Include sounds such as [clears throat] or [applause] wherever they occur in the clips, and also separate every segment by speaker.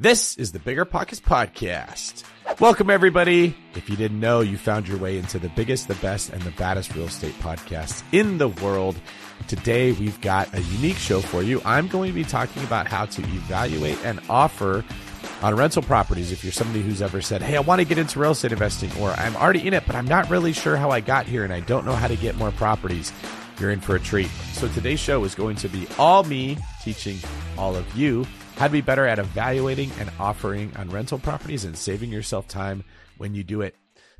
Speaker 1: This is the BiggerPockets Podcast. Welcome, everybody. If you didn't know, you found your way into the biggest, the best, and the baddest real estate podcasts in the world. Today, we've got a unique show for you. I'm going to be talking about how to evaluate an offer on rental properties. If you're somebody who's ever said, Hey, I want to get into real estate investing, or I'm already in it, but I'm not really sure how I got here and I don't know how to get more properties, you're in for a treat. So today's show is going to be all me teaching all of you how to be better at evaluating and offering on rental properties and saving yourself time when you do it.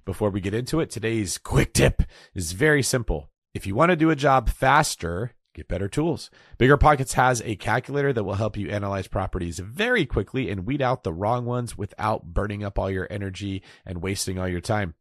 Speaker 1: Before we get into it, today's quick tip is very simple. If you want to do a job faster, get better tools. BiggerPockets has a calculator that will help you analyze properties very quickly and weed out the wrong ones without burning up all your energy and wasting all your time.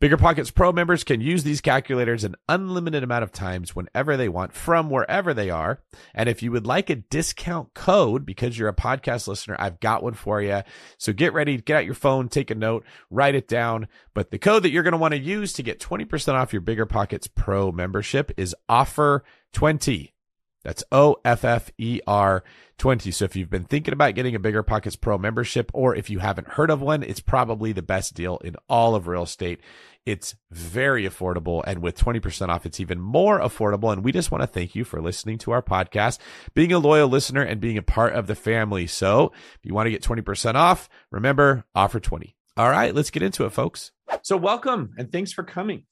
Speaker 1: BiggerPockets Pro members can use these calculators an unlimited amount of times whenever they want from wherever they are. And if you would like a discount code because you're a podcast listener, I've got one for you. So get ready, get out your phone, take a note, write it down. But the code that you're going to want to use to get 20% off your BiggerPockets Pro membership is offer 20. That's O F F E R 20. So if you've been thinking about getting a BiggerPockets Pro membership, or if you haven't heard of one, it's probably the best deal in all of real estate. It's very affordable. And with 20% off, it's even more affordable. And we just want to thank you for listening to our podcast, being a loyal listener and being a part of the family. So if you want to get 20% off, remember offer 20. All right, let's get into it, folks. So welcome and thanks for coming.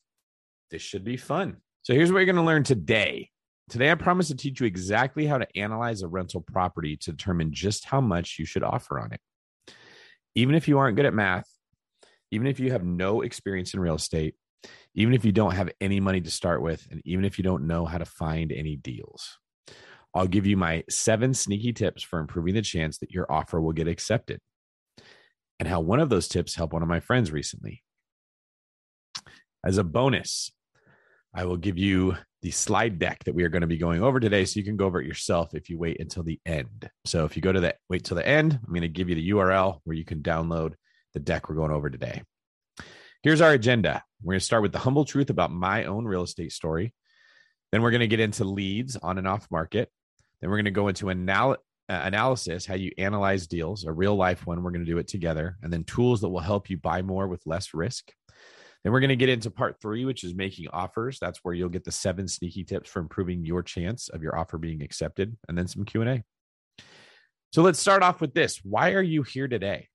Speaker 1: This should be fun. So here's what you're going to learn today. Today, I promise to teach you exactly how to analyze a rental property to determine just how much you should offer on it. Even if you aren't good at math, even if you have no experience in real estate, even if you don't have any money to start with, and even if you don't know how to find any deals, I'll give you my seven sneaky tips for improving the chance that your offer will get accepted, and how one of those tips helped one of my friends recently. As a bonus, I will give you the slide deck that we are going to be going over today so you can go over it yourself if you wait until the end. So if you go to the wait till the end, I'm going to give you the URL where you can download the deck we're going over today. Here's our agenda. We're going to start with the humble truth about my own real estate story. Then we're going to get into leads on and off market. Then we're going to go into anal- uh, analysis, how you analyze deals, a real life one. We're going to do it together. And then tools that will help you buy more with less risk. Then we're going to get into part three, which is making offers. That's where you'll get the seven sneaky tips for improving your chance of your offer being accepted, and then some Q and A. So let's start off with this. Why are you here today?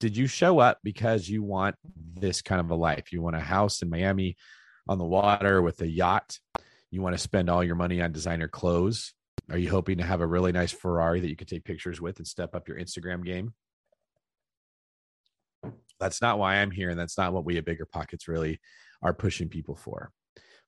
Speaker 1: Did you show up because you want this kind of a life? You want a house in Miami on the water with a yacht? You want to spend all your money on designer clothes? Are you hoping to have a really nice Ferrari that you could take pictures with and step up your Instagram game? That's not why I'm here. And that's not what we at BiggerPockets really are pushing people for.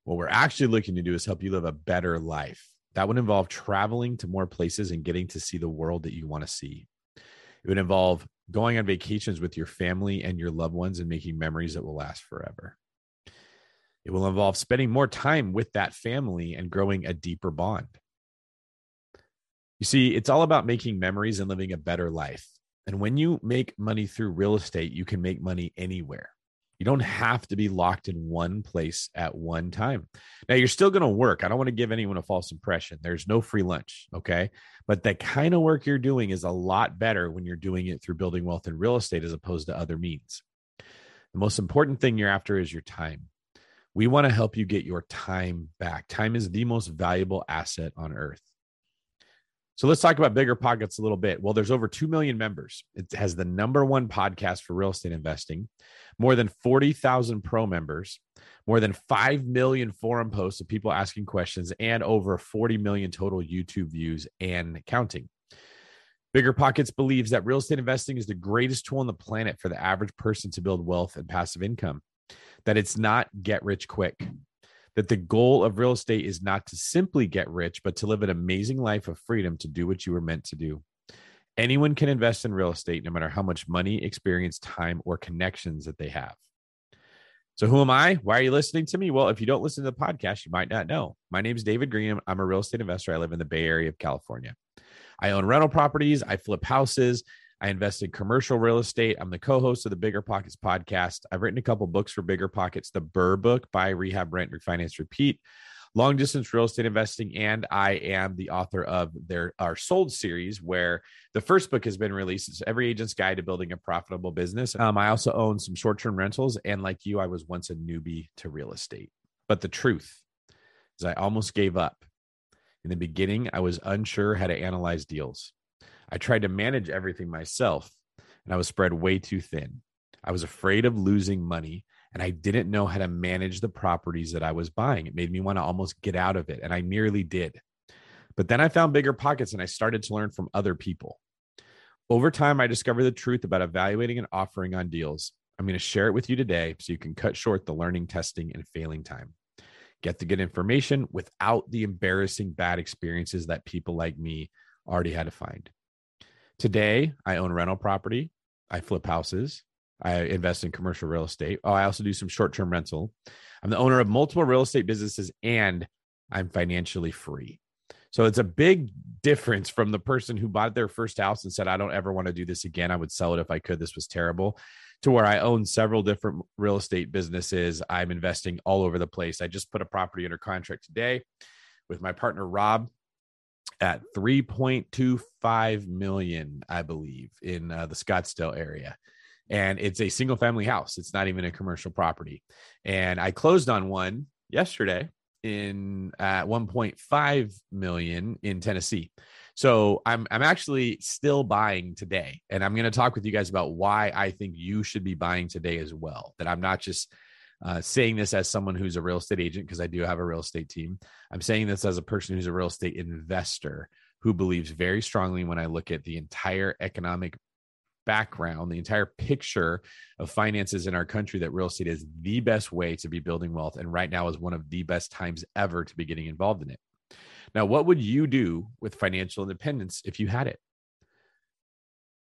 Speaker 1: What we're actually looking to do is help you live a better life. That would involve traveling to more places and getting to see the world that you want to see. It would involve going on vacations with your family and your loved ones and making memories that will last forever. It will involve spending more time with that family and growing a deeper bond. You see, it's all about making memories and living a better life. And when you make money through real estate, you can make money anywhere. You don't have to be locked in one place at one time. Now, you're still going to work. I don't want to give anyone a false impression. There's no free lunch. Okay. But the kind of work you're doing is a lot better when you're doing it through building wealth in real estate as opposed to other means. The most important thing you're after is your time. We want to help you get your time back. Time is the most valuable asset on earth. So let's talk about BiggerPockets a little bit. Well, there's over 2 million members. It has the number one podcast for real estate investing, more than 40,000 pro members, more than 5 million forum posts of people asking questions, and over 40 million total YouTube views and counting. Bigger Pockets believes that real estate investing is the greatest tool on the planet for the average person to build wealth and passive income, that it's not get rich quick that the goal of real estate is not to simply get rich, but to live an amazing life of freedom to do what you were meant to do. Anyone can invest in real estate, no matter how much money, experience, time, or connections that they have. So, who am I? Why are you listening to me? Well, if you don't listen to the podcast, you might not know. My name is David Greene. I'm a real estate investor. I live in the Bay Area of California. I own rental properties, I flip houses, I invest in commercial real estate. I'm the co-host of the BiggerPockets podcast. I've written a couple books for BiggerPockets, the BRRRR book, Buy Rehab Rent Refinance Repeat. long distance real estate investing, and I am the author of their our Sold series, where the first book has been released. It's Every Agent's Guide to Building a Profitable Business. Um, I also own some short term rentals, and like you, I was once a newbie to real estate. But the truth is, I almost gave up. In the beginning, I was unsure how to analyze deals. I tried to manage everything myself, and I was spread way too thin. I was afraid of losing money and I didn't know how to manage the properties that I was buying. It made me want to almost get out of it, and I nearly did. But then I found BiggerPockets and I started to learn from other people. Over time, I discovered the truth about evaluating and offering on deals. I'm going to share it with you today so you can cut short the learning, testing, and failing time. Get the good information without the embarrassing bad experiences that people like me already had to find. Today, I own rental property, I flip houses, I invest in commercial real estate. Oh, I also do some short term rental. I'm the owner of multiple real estate businesses and I'm financially free. So it's a big difference from the person who bought their first house and said, I don't ever want to do this again. I would sell it if I could. This was terrible. To where I own several different real estate businesses. I'm investing all over the place. I just put a property under contract today with my partner, Rob at 3.25 million i believe in uh, the scottsdale area and it's a single family house. It's not even a commercial property. And I closed on one yesterday in at 1.5 million in Tennessee. So I'm I'm actually still buying today, and I'm going to talk with you guys about why I think you should be buying today as well. That I'm not just uh, saying this as someone who's a real estate agent because I do have a real estate team. I'm saying this as a person who's a real estate investor who believes very strongly when I look at the entire economic background, the entire picture of finances in our country that real estate is the best way to be building wealth. And right now is one of the best times ever to be getting involved in it. Now, what would you do with financial independence if you had it?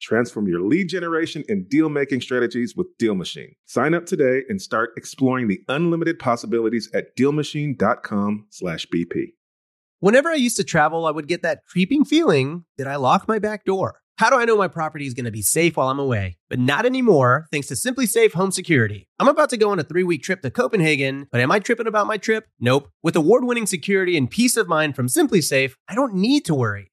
Speaker 2: Transform your lead generation and deal making strategies with DealMachine. Sign up today and start exploring the unlimited possibilities at DealMachine.com/bp.
Speaker 3: Whenever I used to travel, I would get that creeping feeling that I locked my back door. How do I know my property is going to be safe while I'm away? But not anymore, thanks to SimpliSafe Home Security. I'm about to go on a three week trip to Copenhagen, but am I tripping about my trip? Nope. With award winning security and peace of mind from SimpliSafe, I don't need to worry.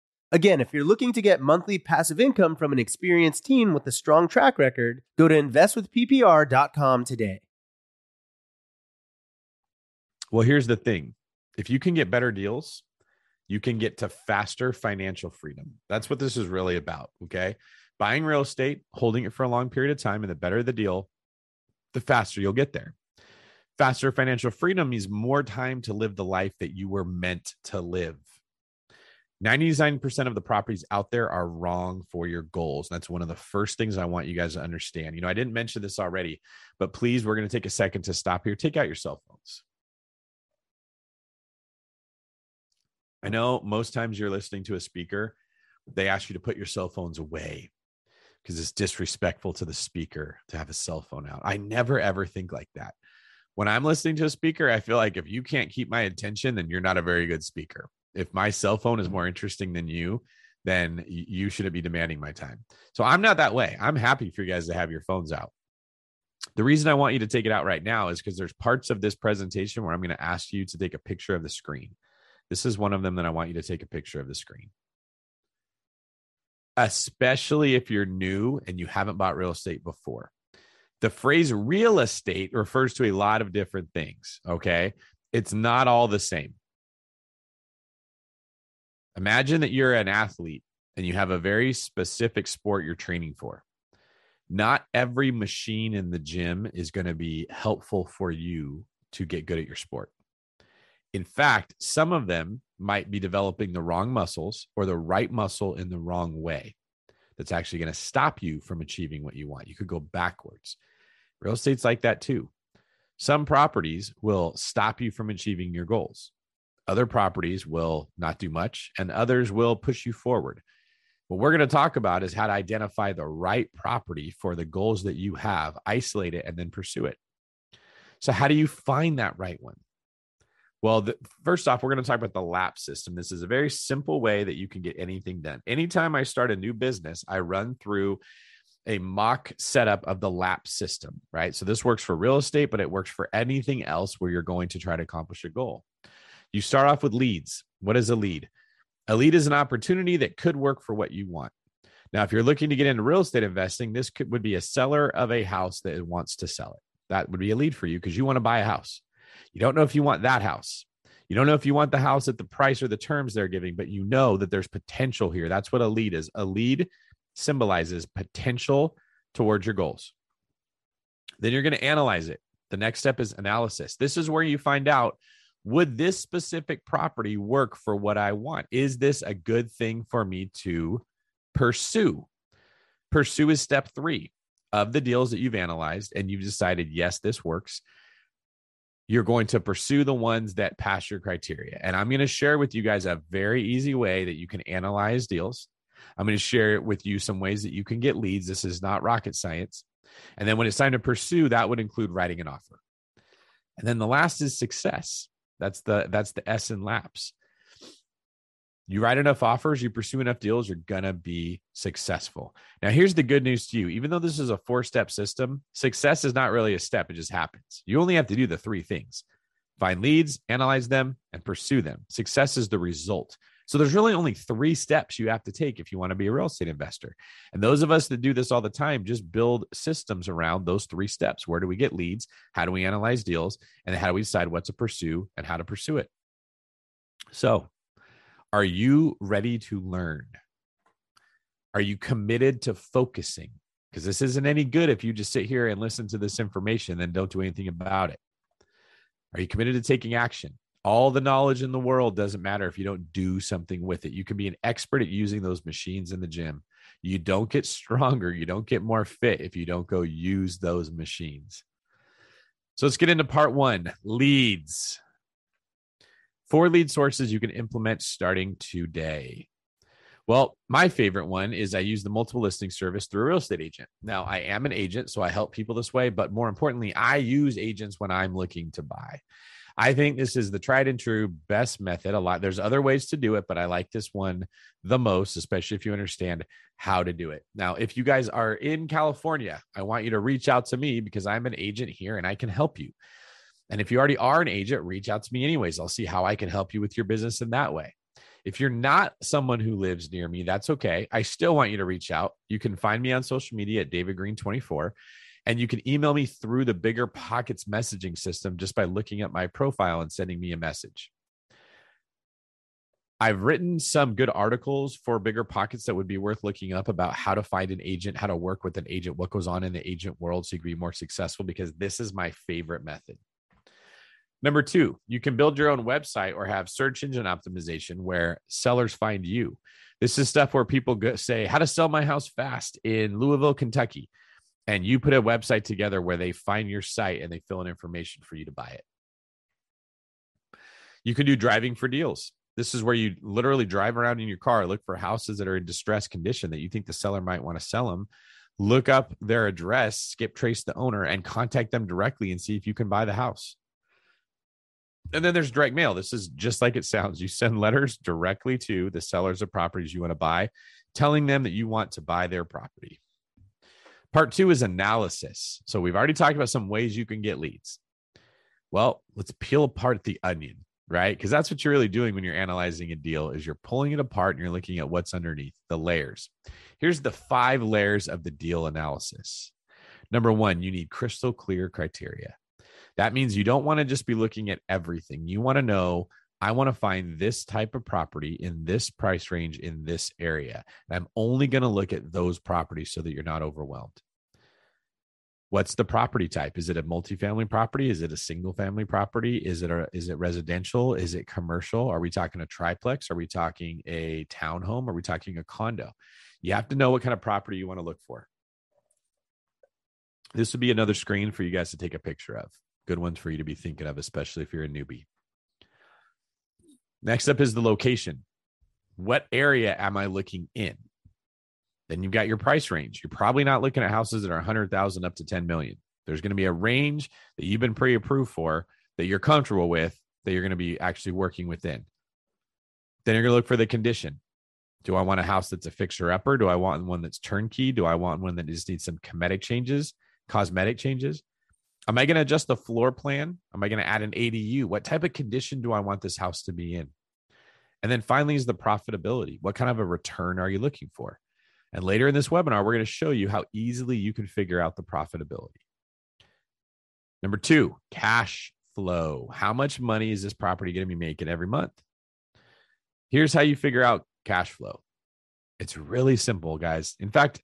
Speaker 3: Again, if you're looking to get monthly passive income from an experienced team with a strong track record, go to investwithppr.com today.
Speaker 1: Well, here's the thing if you can get better deals, you can get to faster financial freedom. That's what this is really about. Okay. Buying real estate, holding it for a long period of time, and the better the deal, the faster you'll get there. Faster financial freedom means more time to live the life that you were meant to live. 99% of the properties out there are wrong for your goals. That's one of the first things I want you guys to understand. You know, I didn't mention this already, but please, we're going to take a second to stop here. Take out your cell phones. I know most times you're listening to a speaker, they ask you to put your cell phones away because it's disrespectful to the speaker to have a cell phone out. I never ever think like that. When I'm listening to a speaker, I feel like if you can't keep my attention, then you're not a very good speaker. If my cell phone is more interesting than you, then you shouldn't be demanding my time. So I'm not that way. I'm happy for you guys to have your phones out. The reason I want you to take it out right now is because there's parts of this presentation where I'm going to ask you to take a picture of the screen. This is one of them that I want you to take a picture of the screen. Especially if you're new and you haven't bought real estate before. The phrase real estate refers to a lot of different things. Okay. It's not all the same. Imagine that you're an athlete and you have a very specific sport you're training for. Not every machine in the gym is going to be helpful for you to get good at your sport. In fact, some of them might be developing the wrong muscles or the right muscle in the wrong way. That's actually going to stop you from achieving what you want. You could go backwards. Real estate's like that too. Some properties will stop you from achieving your goals. Other properties will not do much, and others will push you forward. What we're going to talk about is how to identify the right property for the goals that you have, isolate it, and then pursue it. So, how do you find that right one? Well, the, first off, we're going to talk about the LAPS system. This is a very simple way that you can get anything done. Anytime I start a new business, I run through a mock setup of the LAPS system, right? So this works for real estate, but it works for anything else where you're going to try to accomplish a goal. You start off with leads. What is a lead? A lead is an opportunity that could work for what you want. Now, if you're looking to get into real estate investing, this could, would be a seller of a house that wants to sell it. That would be a lead for you because you want to buy a house. You don't know if you want that house. You don't know if you want the house at the price or the terms they're giving, but you know that there's potential here. That's what a lead is. A lead symbolizes potential towards your goals. Then you're going to analyze it. The next step is analysis. This is where you find out would this specific property work for what I want? Is this a good thing for me to pursue? Pursue is step three of the deals that you've analyzed, and you've decided, yes, this works you're going to pursue the ones that pass your criteria. And I'm going to share with you guys a very easy way that you can analyze deals. I'm going to share with you some ways that you can get leads. This is not rocket science. And then when it's time to pursue, that would include writing an offer. And then the last is success. That's the that's the S in laps you write enough offers, you pursue enough deals, you're to be successful. Now, here's the good news to you. Even though this is a four step system, success is not really a step, it just happens. You only have to do the three things find leads, analyze them, and pursue them. Success is the result. So there's really only three steps you have to take if you want to be a real estate investor. And those of us that do this all the time just build systems around those three steps. Where do we get leads? How do we analyze deals? And how do we decide what to pursue and how to pursue it? So are you ready to learn? Are you committed to focusing? Because this isn't any good if you just sit here and listen to this information and don't do anything about it. Are you committed to taking action? All the knowledge in the world doesn't matter if you don't do something with it. You can be an expert at using those machines in the gym. You don't get stronger, you don't get more fit if you don't go use those machines. So let's get into part one leads. Four lead sources you can implement starting today. Well, my favorite one is I use the multiple listing service through a real estate agent. Now, I am an agent, so I help people this way, but more importantly, I use agents when I'm looking to buy. I think this is the tried and true best method. A lot there's other ways to do it, but I like this one the most, especially if you understand how to do it. Now, if you guys are in California, I want you to reach out to me because I'm an agent here and I can help you. And if you already are an agent, reach out to me anyways. I'll see how I can help you with your business in that way. If you're not someone who lives near me, that's okay. I still want you to reach out. You can find me on social media at David Greene 24 and you can email me through the BiggerPockets messaging system just by looking at my profile and sending me a message. I've written some good articles for BiggerPockets that would be worth looking up about how to find an agent, how to work with an agent, what goes on in the agent world so you can be more successful because this is my favorite method. Number two, you can build your own website or have search engine optimization where sellers find you. This is stuff where people go, say, How to sell my house fast in Louisville, Kentucky. And you put a website together where they find your site and they fill in information for you to buy it. You can do driving for deals. This is where you literally drive around in your car, look for houses that are in distressed condition that you think the seller might want to sell them. Look up their address, skip trace the owner, and contact them directly and see if you can buy the house. And then there's direct mail. This is just like it sounds. You send letters directly to the sellers of properties you want to buy, telling them that you want to buy their property. Part two is analysis. So we've already talked about some ways you can get leads. Well, let's peel apart the onion, right? Because that's what you're really doing when you're analyzing a deal is you're pulling it apart and you're looking at what's underneath the layers. Here's the five layers of the deal analysis. Number one, you need crystal clear criteria. That means you don't want to just be looking at everything. You want to know, I want to find this type of property in this price range in this area. And I'm only going to look at those properties so that you're not overwhelmed. What's the property type? Is it a multifamily property? Is it a single family property? Is it a, is it residential? Is it commercial? Are we talking a triplex? Are we talking a townhome? Are we talking a condo? You have to know what kind of property you want to look for. This would be another screen for you guys to take a picture of good ones for you to be thinking of, especially if you're a newbie. Next up is the location. What area am I looking in? Then you've got your price range. You're probably not looking at houses that are 100,000 up to 10 million. There's going to be a range that you've been pre-approved for that you're comfortable with that you're going to be actually working within. Then you're going to look for the condition. Do I want a house that's a fixer upper? Do I want one that's turnkey? Do I want one that just needs some cosmetic changes, cosmetic changes? Am I going to adjust the floor plan? Am I going to add an ADU? What type of condition do I want this house to be in? And then finally is the profitability. What kind of a return are you looking for? And later in this webinar, we're going to show you how easily you can figure out the profitability. Number two, cash flow. How much money is this property going to be making every month? Here's how you figure out cash flow. It's really simple, guys. In fact,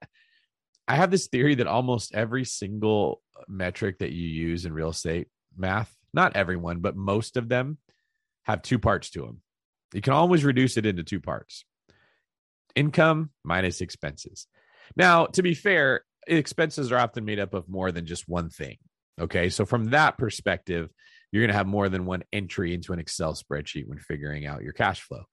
Speaker 1: I have this theory that almost every single metric that you use in real estate math, not everyone, but most of them have two parts to them. You can always reduce it into two parts income minus expenses. Now, to be fair, expenses are often made up of more than just one thing. Okay. So, from that perspective, you're going to have more than one entry into an Excel spreadsheet when figuring out your cash flow.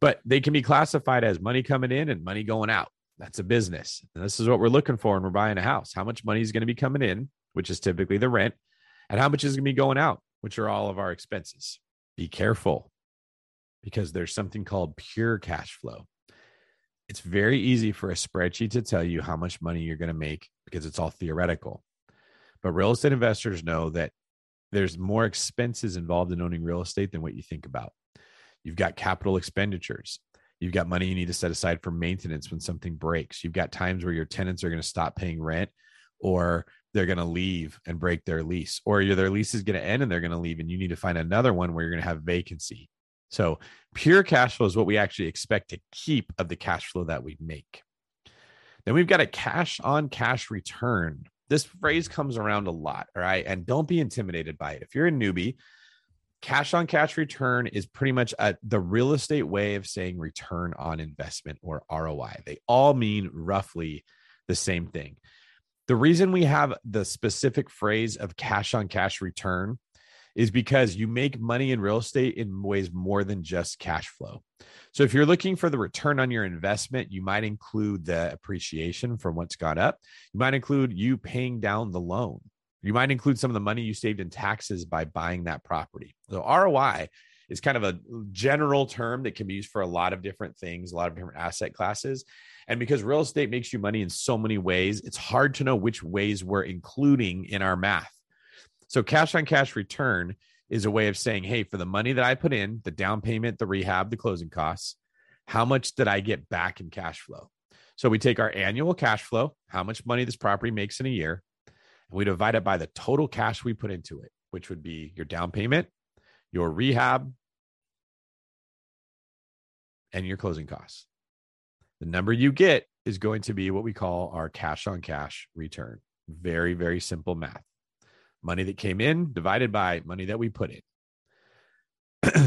Speaker 1: But they can be classified as money coming in and money going out. That's a business. And this is what we're looking for when we're buying a house. How much money is going to be coming in, which is typically the rent, and how much is going to be going out, which are all of our expenses. Be careful because there's something called pure cash flow. It's very easy for a spreadsheet to tell you how much money you're going to make because it's all theoretical. But real estate investors know that there's more expenses involved in owning real estate than what you think about. You've got capital expenditures. You've got money you need to set aside for maintenance when something breaks. You've got times where your tenants are going to stop paying rent or they're going to leave and break their lease, or your, their lease is going to end and they're going to leave, and you need to find another one where you're going to have vacancy. So, pure cash flow is what we actually expect to keep of the cash flow that we make. Then we've got a cash on cash return. This phrase comes around a lot, right? And don't be intimidated by it. If you're a newbie, cash on cash return is pretty much a, the real estate way of saying return on investment or ROI. They all mean roughly the same thing. The reason we have the specific phrase of cash on cash return is because you make money in real estate in ways more than just cash flow. So if you're looking for the return on your investment, you might include the appreciation from what's gone up. You might include you paying down the loan You might include some of the money you saved in taxes by buying that property. So ROI is kind of a general term that can be used for a lot of different things, a lot of different asset classes. And because real estate makes you money in so many ways, it's hard to know which ways we're including in our math. So, cash on cash return is a way of saying, hey, for the money that I put in, the down payment, the rehab, the closing costs, how much did I get back in cash flow? So, we take our annual cash flow, how much money this property makes in a year, and we divide it by the total cash we put into it, which would be your down payment, your rehab, and your closing costs. The number you get is going to be what we call our cash on cash return. Very, very simple math. Money that came in divided by money that we put in.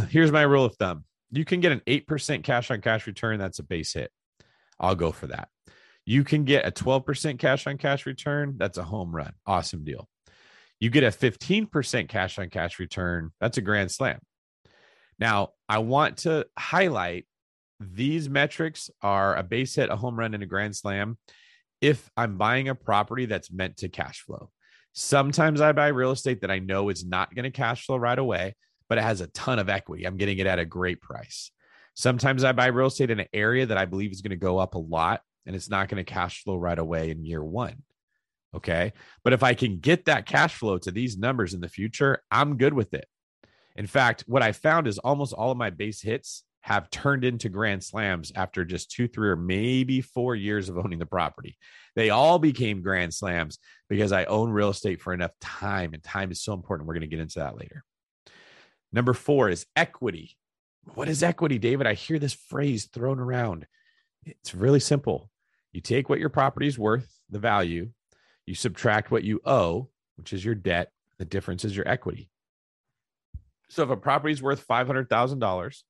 Speaker 1: [clears throat] Here's my rule of thumb you can get an 8% cash on cash return. That's a base hit. I'll go for that. You can get a 12% cash on cash return. That's a home run. Awesome deal. You get a 15% cash on cash return. That's a grand slam. Now, I want to highlight these metrics are a base hit, a home run, and a grand slam if I'm buying a property that's meant to cash flow. Sometimes I buy real estate that I know is not going to cash flow right away, but it has a ton of equity. I'm getting it at a great price. Sometimes I buy real estate in an area that I believe is going to go up a lot and it's not going to cash flow right away in year one. Okay. But if I can get that cash flow to these numbers in the future, I'm good with it. In fact, what I found is almost all of my base hits have turned into grand slams after just two, three, or maybe four years of owning the property. They all became grand slams because I own real estate for enough time, and time is so important. We're going to get into that later. Number four is equity. What is equity, David? I hear this phrase thrown around. It's really simple. You take what your property is worth, the value, you subtract what you owe, which is your debt. The difference is your equity. So if a property is worth $500,000,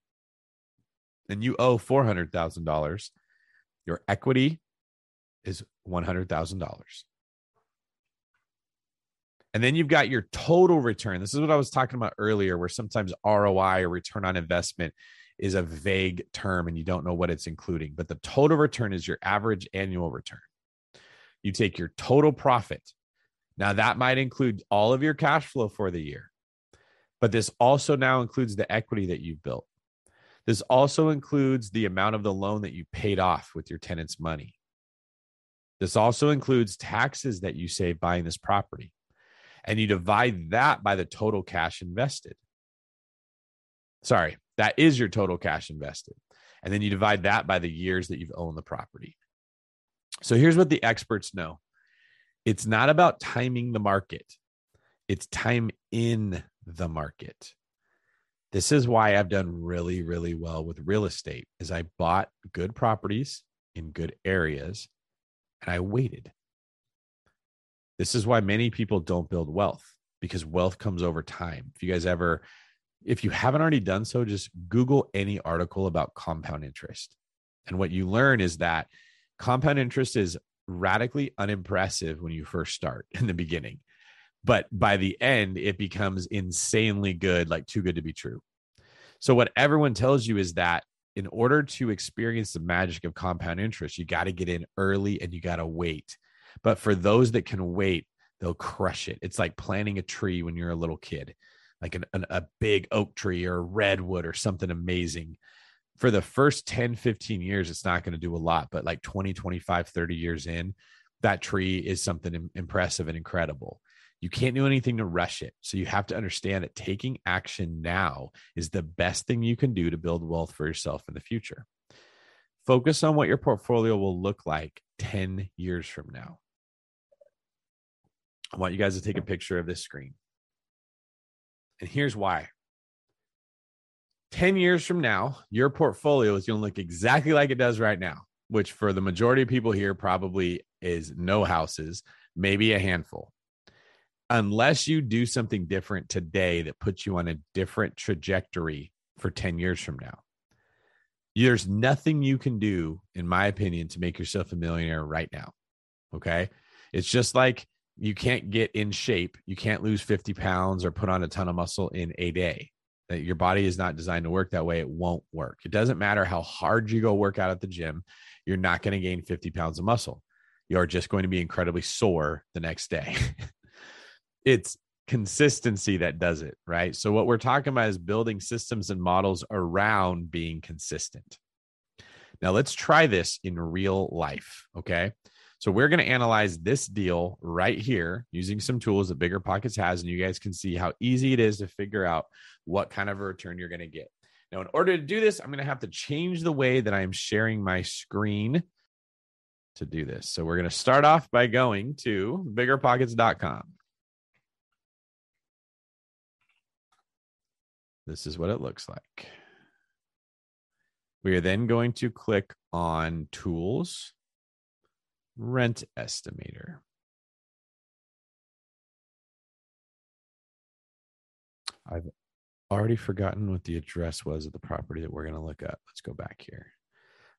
Speaker 1: and you owe $400,000, your equity is $100,000. And then you've got your total return. This is what I was talking about earlier, where sometimes ROI or return on investment is a vague term and you don't know what it's including. But the total return is your average annual return. You take your total profit. Now, that might include all of your cash flow for the year, but this also now includes the equity that you've built. This also includes the amount of the loan that you paid off with your tenant's money. This also includes taxes that you save buying this property. And you divide that by the total cash invested. Sorry, that is your total cash invested. And then you divide that by the years that you've owned the property. So here's what the experts know it's not about timing the market, it's time in the market. This is why I've done really, really well with real estate is I bought good properties in good areas and I waited. This is why many people don't build wealth because wealth comes over time. If you guys ever, if you haven't already done so, just Google any article about compound interest. And what you learn is that compound interest is radically unimpressive when you first start [laughs] in the beginning but by the end it becomes insanely good like too good to be true. So what everyone tells you is that in order to experience the magic of compound interest you got to get in early and you got to wait. But for those that can wait they'll crush it. It's like planting a tree when you're a little kid like an, an, a big oak tree or a redwood or something amazing. For the first 10 15 years it's not going to do a lot but like 20 25 30 years in that tree is something impressive and incredible you can't do anything to rush it. So you have to understand that taking action now is the best thing you can do to build wealth for yourself in the future. Focus on what your portfolio will look like 10 years from now. I want you guys to take a picture of this screen. And here's why 10 years from now, your portfolio is going to look exactly like it does right now, which for the majority of people here probably is no houses, maybe a handful unless you do something different today that puts you on a different trajectory for 10 years from now. There's nothing you can do, in my opinion, to make yourself a millionaire right now. Okay. It's just like you can't get in shape. You can't lose 50 pounds or put on a ton of muscle in a day. That your body is not designed to work that way. It won't work. It doesn't matter how hard you go work out at the gym. You're not going to gain 50 pounds of muscle. You're just going to be incredibly sore the next day. [laughs] it's consistency that does it, right? So, what we're talking about is building systems and models around being consistent. Now, let's try this in real life. Okay. So, we're going to analyze this deal right here using some tools that BiggerPockets has, and you guys can see how easy it is to figure out what kind of a return you're going to get. Now, in order to do this, I'm going to have to change the way that I am sharing my screen to do this. So, we're going to start off by going to biggerpockets.com. This is what it looks like. We are then going to click on Tools, Rent Estimator. I've already forgotten what the address was of the property that we're going to look up. Let's go back here.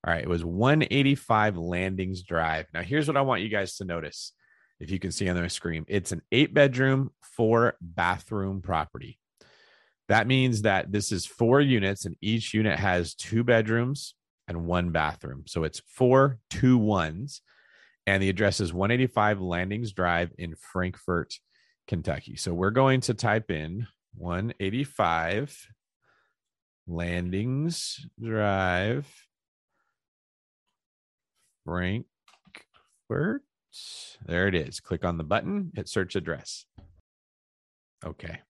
Speaker 1: All right, it was 185 Landings Drive. Now, here's what I want you guys to notice. If you can see on the screen, it's an eight bedroom, four bathroom property. That means that this is four units, and each unit has two bedrooms and one bathroom. So it's four two ones. And the address is 185 Landings Drive in Frankfort, Kentucky. So we're going to type in 185 Landings Drive, Frankfort. There it is. Click on the button, hit search address. Okay.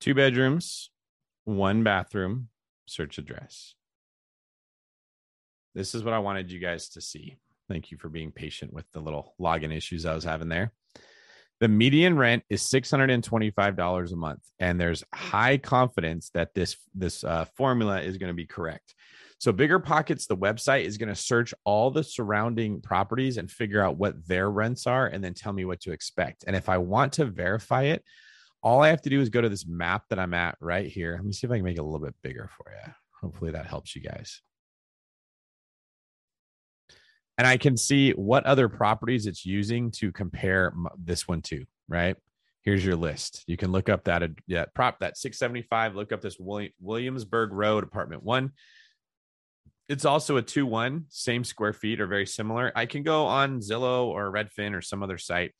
Speaker 1: Two bedrooms, one bathroom, search address. This is what I wanted you guys to see. Thank you for being patient with the little login issues I was having there. The median rent is $625 a month and there's high confidence that this this uh, formula is going to be correct. So BiggerPockets the website is going to search all the surrounding properties and figure out what their rents are and then tell me what to expect. And if I want to verify it, all I have to do is go to this map that I'm at right here. Let me see if I can make it a little bit bigger for you. Hopefully that helps you guys. And I can see what other properties it's using to compare this one to, right? Here's your list. You can look up that, prop, that 675, look up this Williamsburg Road, apartment one. It's also a 2 1, same square feet or very similar. I can go on Zillow or Redfin or some other site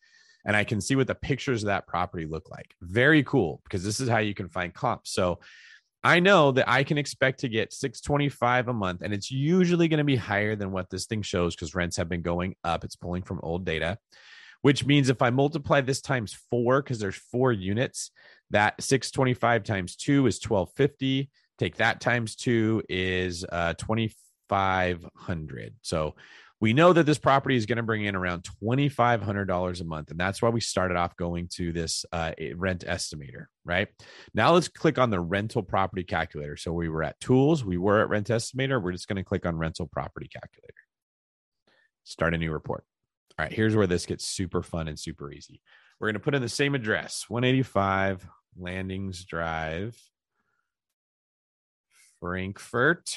Speaker 1: and I can see what the pictures of that property look like. Very cool because this is how you can find comps. So I know that I can expect to get 625 a month and it's usually going to be higher than what this thing shows because rents have been going up. It's pulling from old data, which means if I multiply this times 4 because there's 4 units, that 625 times 2 is 1250. Take that times 2 is uh 2500. So we know that this property is going to bring in around $2,500 a month. And that's why we started off going to this uh, rent estimator, right? Now let's click on the rental property calculator. So we were at tools, we were at rent estimator. We're just going to click on rental property calculator. Start a new report. All right, here's where this gets super fun and super easy. We're going to put in the same address 185 Landings Drive, Frankfort.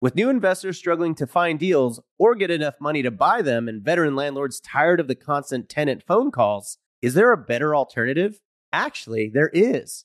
Speaker 3: With new investors struggling to find deals or get enough money to buy them and veteran landlords tired of the constant tenant phone calls, is there a better alternative? Actually, there is.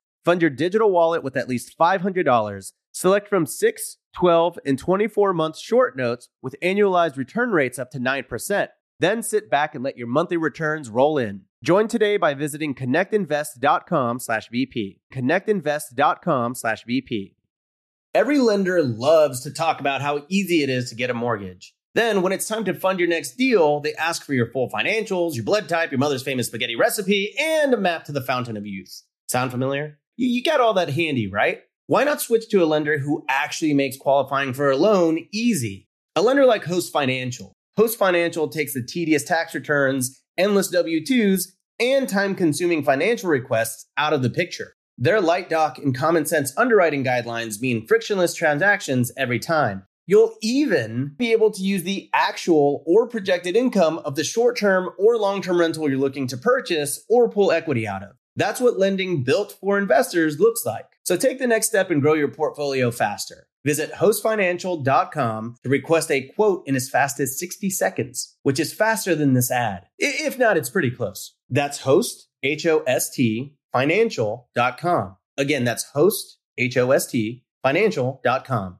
Speaker 3: Fund your digital wallet with at least $500. Select from 6, 12, and 24 month short notes with annualized return rates up to 9%. Then sit back and let your monthly returns roll in. Join today by visiting connectinvest.com/bp. connectinvest.com/vp. Every lender loves to talk about how easy it is to get a mortgage. Then, when it's time to fund your next deal, they ask for your full financials, your blood type, your mother's famous spaghetti recipe, and a map to the fountain of youth. Sound familiar? You, got all that handy, right? Why not switch to a lender who actually makes qualifying for a loan easy? A lender like Host Financial. Host Financial takes the tedious tax returns, endless W 2s, and time consuming financial requests out of the picture. Their light doc and common sense underwriting guidelines mean frictionless transactions every time. You'll even be able to use the actual or projected income of the short term or long term rental you're looking to purchase or pull equity out of. That's what lending built for investors looks like. So take the next step and grow your portfolio faster. Visit hostfinancial.com to request a quote in as fast as 60 seconds, which is faster than this ad. If not, it's pretty close. That's host, H O S T, financial.com. Again, that's host, H O S T, financial.com.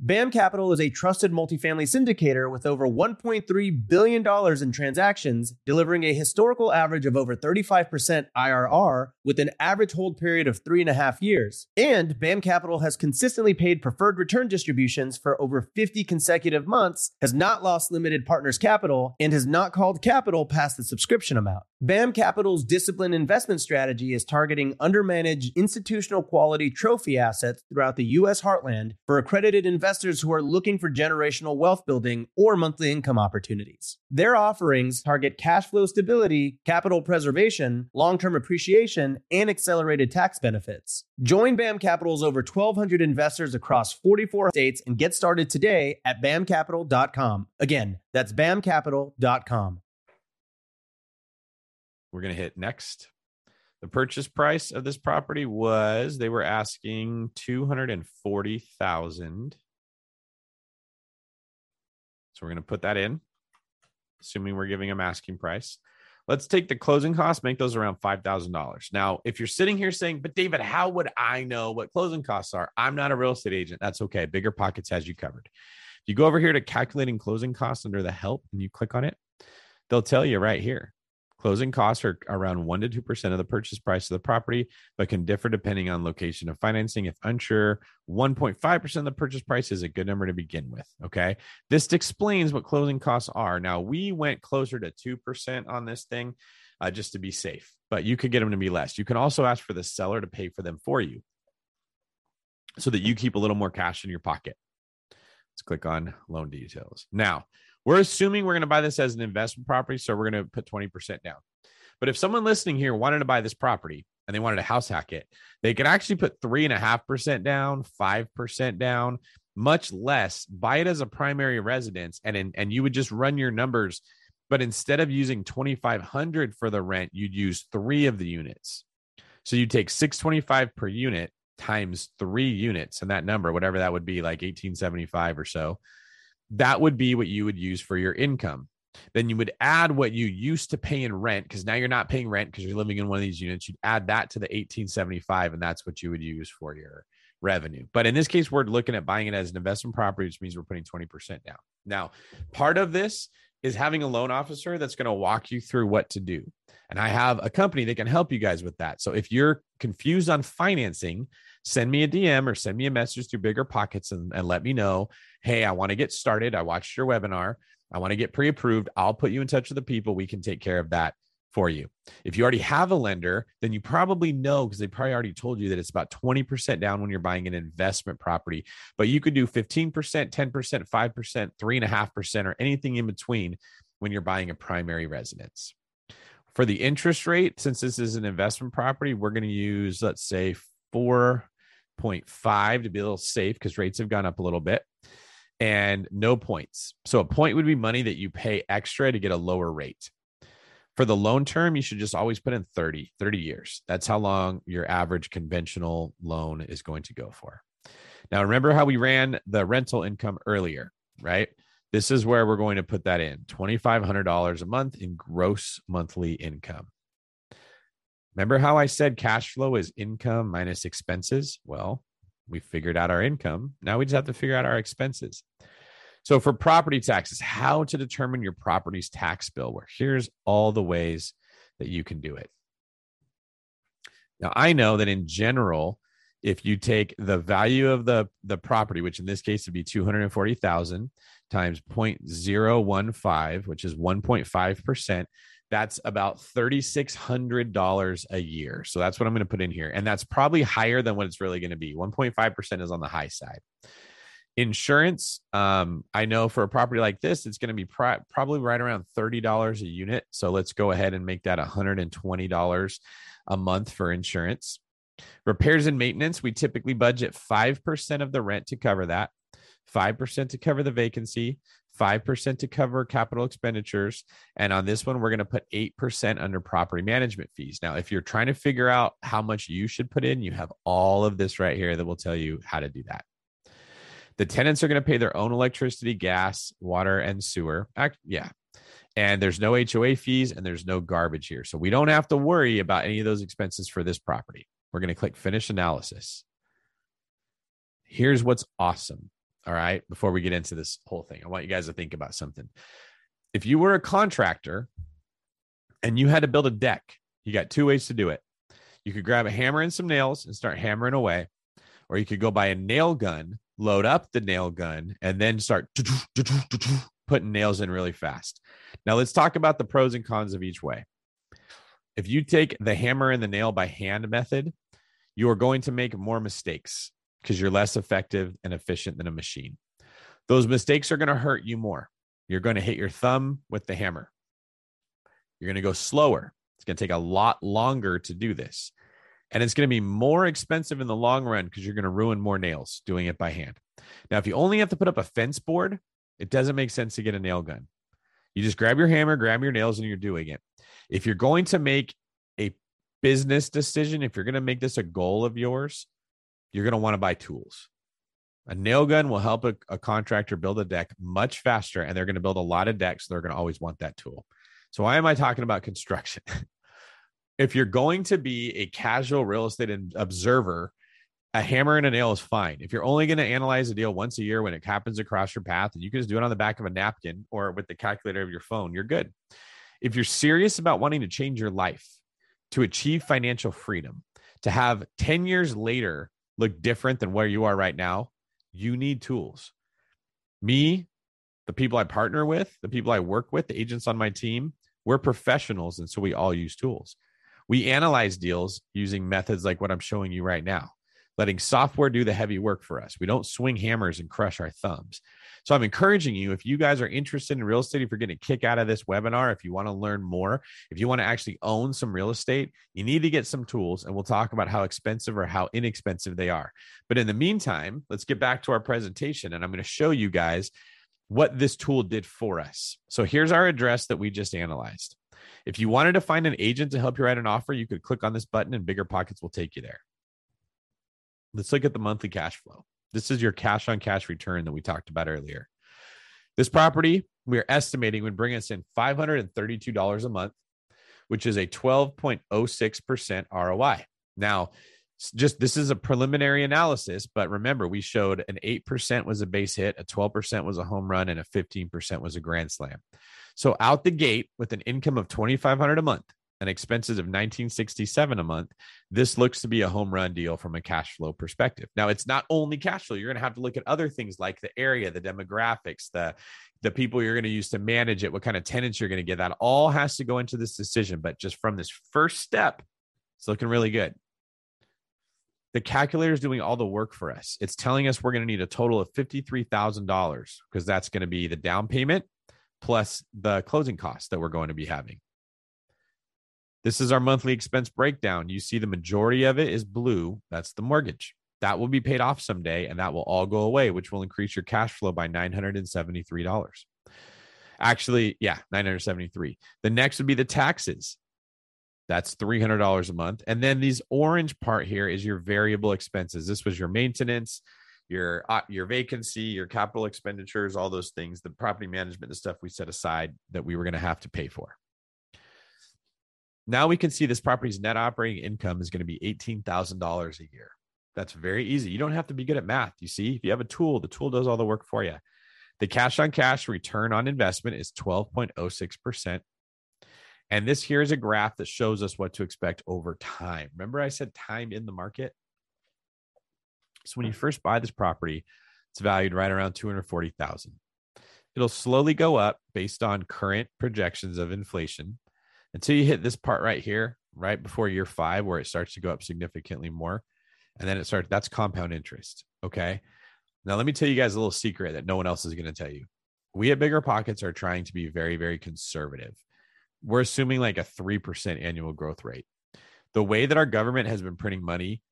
Speaker 3: BAM Capital is a trusted multifamily syndicator with over $1.3 billion in transactions, delivering a historical average of over 35% IRR with an average hold period of three and a half years. And BAM Capital has consistently paid preferred return distributions for over 50 consecutive months, has not lost limited partners capital, and has not called capital past the subscription amount. BAM Capital's disciplined investment strategy is targeting undermanaged institutional quality trophy assets throughout the U.S. heartland for accredited investors who are looking for generational wealth building or monthly income opportunities. Their offerings target cash flow stability, capital preservation, long term appreciation, and accelerated tax benefits. Join BAM Capital's over 1,200 investors across 44 states and get started today at bamcapital.com. Again, that's bamcapital.com.
Speaker 1: We're going to hit next. The purchase price of this property was they were asking 240,000. So we're going to put that in assuming we're giving them asking price. Let's take the closing costs, make those around $5,000. Now, if you're sitting here saying, but David, how would I know what closing costs are? I'm not a real estate agent. That's okay. BiggerPockets has you covered. If you go over here to calculating closing costs under the help and you click on it, they'll tell you right here Closing costs are around 1 to 2% of the purchase price of the property, but can differ depending on location of financing. If unsure, 1.5% of the purchase price is a good number to begin with. Okay. This explains what closing costs are. Now, we went closer to 2% on this thing uh, just to be safe, but you could get them to be less. You can also ask for the seller to pay for them for you so that you keep a little more cash in your pocket. Let's click on loan details. Now, we're assuming we're going to buy this as an investment property, so we're going to put 20% down. But if someone listening here wanted to buy this property and they wanted to house hack it, they could actually put three and a half percent down, five percent down. much less buy it as a primary residence and in, and you would just run your numbers but instead of using 2500 for the rent you'd use 3 of the units so you take 625 per unit times 3 units and that number whatever that would be like 1875 or so that would be what you would use for your income then you would add what you used to pay in rent because now you're not paying rent because you're living in one of these units. You'd add that to the 1875, and that's what you would use for your revenue. But in this case, we're looking at buying it as an investment property, which means we're putting 20% down. Now, part of this is having a loan officer that's going to walk you through what to do. And I have a company that can help you guys with that. So if you're confused on financing, send me a DM or send me a message through BiggerPockets and, and let me know. Hey, I want to get started. I watched your webinar. I want to get pre approved. I'll put you in touch with the people. We can take care of that for you. If you already have a lender, then you probably know because they probably already told you that it's about 20% down when you're buying an investment property. But you could do 15%, 10%, 5%, 3.5%, or anything in between when you're buying a primary residence. For the interest rate, since this is an investment property, we're going to use, let's say, 4.5 to be a little safe because rates have gone up a little bit and no points. So a point would be money that you pay extra to get a lower rate. For the loan term, you should just always put in 30, 30 years. That's how long your average conventional loan is going to go for. Now, remember how we ran the rental income earlier, right? This is where we're going to put that in $2,500 a month in gross monthly income. Remember how I said cash flow is income minus expenses? Well, we figured out our income. Now we just have to figure out our expenses. So for property taxes, how to determine your property's tax bill, where here's all the ways that you can do it. Now I know that in general, if you take the value of the the property, which in this case would be 240,000 times 0.015, which is 1.5%, that's about $3,600 a year. So that's what I'm going to put in here. And that's probably higher than what it's really going to be. 1.5% is on the high side. Insurance, um, I know for a property like this, it's going to be pr- probably right around $30 a unit. So let's go ahead and make that $120 a month for insurance. Repairs and maintenance, we typically budget 5% of the rent to cover that. 5% to cover the vacancy, 5% to cover capital expenditures. And on this one, we're going to put 8% under property management fees. Now, if you're trying to figure out how much you should put in, you have all of this right here that will tell you how to do that. The tenants are going to pay their own electricity, gas, water, and sewer. yeah. And there's no HOA fees and there's no garbage here. So we don't have to worry about any of those expenses for this property. We're going to click finish analysis. Here's what's awesome all right. Before we get into this whole thing, I want you guys to think about something. If you were a contractor and you had to build a deck, you got two ways to do it. You could grab a hammer and some nails and start hammering away, or you could go buy a nail gun, load up the nail gun, and then start putting nails in really fast. Now, let's talk about the pros and cons of each way. If you take the hammer and the nail by hand method, you are going to make more mistakes because you're less effective and efficient than a machine. Those mistakes are going to hurt you more. You're going to hit your thumb with the hammer. You're going to go slower. It's going to take a lot longer to do this. And it's going to be more expensive in the long run because you're going to ruin more nails doing it by hand. Now, if you only have to put up a fence board, it doesn't make sense to get a nail gun. You just grab your hammer, grab your nails, and you're doing it. If you're going to make a business decision, if you're going to make this a goal of yours, you're going to want to buy tools. A nail gun will help a, a, contractor build a deck much faster, and they're going to build a lot of decks. So they're going to always want that tool. So, why am I talking about construction? [laughs] if you're going to be a casual real estate observer, a hammer and a nail is fine. If you're only going to analyze a deal once a year when it happens across your path, and you can just do it on the back of a napkin or with the calculator of your phone, you're good. If you're serious about wanting to change your life, to achieve financial freedom, to have 10 years later look different than where you are right now, you need tools. Me, the people I partner with, the people I work with, the agents on my team, we're professionals. And so we all use tools. We analyze deals using methods like what I'm showing you right now. Letting software do the heavy work for us. We don't swing hammers and crush our thumbs. So I'm encouraging you, if you guys are interested in real estate, if you're getting a kick out of this webinar, if you want to learn more, if you want to actually own some real estate, you need to get some tools and we'll talk about how expensive or how inexpensive they are. But in the meantime, let's get back to our presentation and I'm going to show you guys what this tool did for us. So here's our address that we just analyzed. If you wanted to find an agent to help you write an offer, you could click on this button and BiggerPockets will take you there. Let's look at the monthly cash flow. This is your cash on cash return that we talked about earlier. This property we are estimating would bring us in $532 a month, which is a 12.06% ROI. Now, just this is a preliminary analysis, but remember, we showed an 8% was a base hit, a 12% was a home run, and a 15% was a grand slam. So, out the gate with an income of 2500 a month, and expenses of 1967 a month this looks to be a home run deal from a cash flow perspective. Now it's not only cash flow. You're going to have to look at other things like the area the demographics the the people you're going to use to manage it what kind of tenants you're going to get. That all has to go into this decision but just from this first step it's looking really good. The calculator is doing all the work for us. It's telling us we're going to need a total of $53000 because that's going to be the down payment plus the closing costs that we're going to be having this is our monthly expense breakdown. You see the majority of it is blue. That's the mortgage. That will be paid off someday and that will all go away, which will increase your cash flow by $973. Actually, yeah, 973. The next would be the taxes. That's $300 a month. And then these orange part here is your variable expenses. This was your maintenance, your uh, your vacancy, your capital expenditures, all those things, the property management, the stuff we set aside that we were going to have to pay for. Now we can see this property's net operating income is going to be $18,000 a year. That's very easy. You don't have to be good at math. You see, if you have a tool, the tool does all the work for you. The cash on cash return on investment is 12.06%. And this here is a graph that shows us what to expect over time. Remember, I said time in the market? So when you first buy this property, it's valued right around 240,000. It'll slowly go up based on current projections of inflation until you hit this part right here, right before year five, where it starts to go up significantly more. And then it starts, that's compound interest. Okay. Now, let me tell you guys a little secret that no one else is going to tell you. We at BiggerPockets are trying to be very, very conservative. We're assuming like a 3% annual growth rate. The way that our government has been printing money,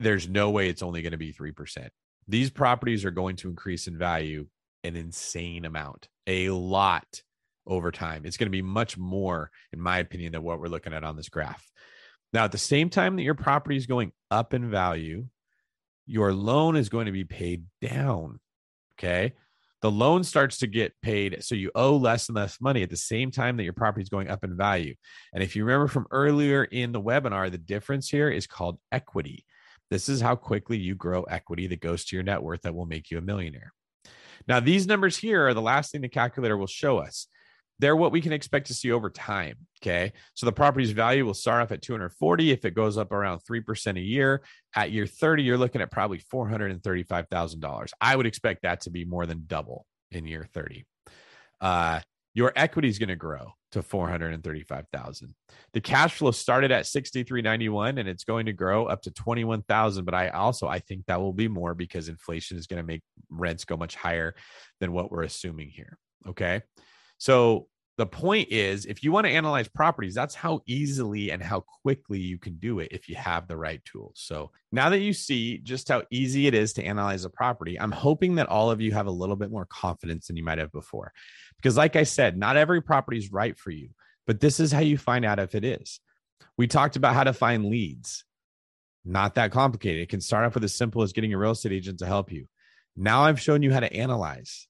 Speaker 1: there's no way it's only going to be 3%. These properties are going to increase in value an insane amount, a lot over time. It's going to be much more, in my opinion, than what we're looking at on this graph. Now, at the same time that your property is going up in value, your loan is going to be paid down. Okay. The loan starts to get paid. So you owe less and less money at the same time that your property is going up in value. And if you remember from earlier in the webinar, the difference here is called equity. This is how quickly you grow equity that goes to your net worth that will make you a millionaire. Now, these numbers here are the last thing the calculator will show us they're what we can expect to see over time. Okay. So the property's value will start off at 240. If it goes up around 3% a year at year 30, you're looking at probably $435,000. I would expect that to be more than double in year 30. Uh, your equity is going to grow to 435,000. The cash flow started at 6391 and it's going to grow up to 21,000, but I also I think that will be more because inflation is going to make rents go much higher than what we're assuming here, okay? So the point is, if you want to analyze properties, that's how easily and how quickly you can do it if you have the right tools. So now that you see just how easy it is to analyze a property, I'm hoping that all of you have a little bit more confidence than you might have before. Because, like I said, not every property is right for you, but this is how you find out if it is. We talked about how to find leads. Not that complicated. It can start off with as simple as getting a real estate agent to help you. Now I've shown you how to analyze.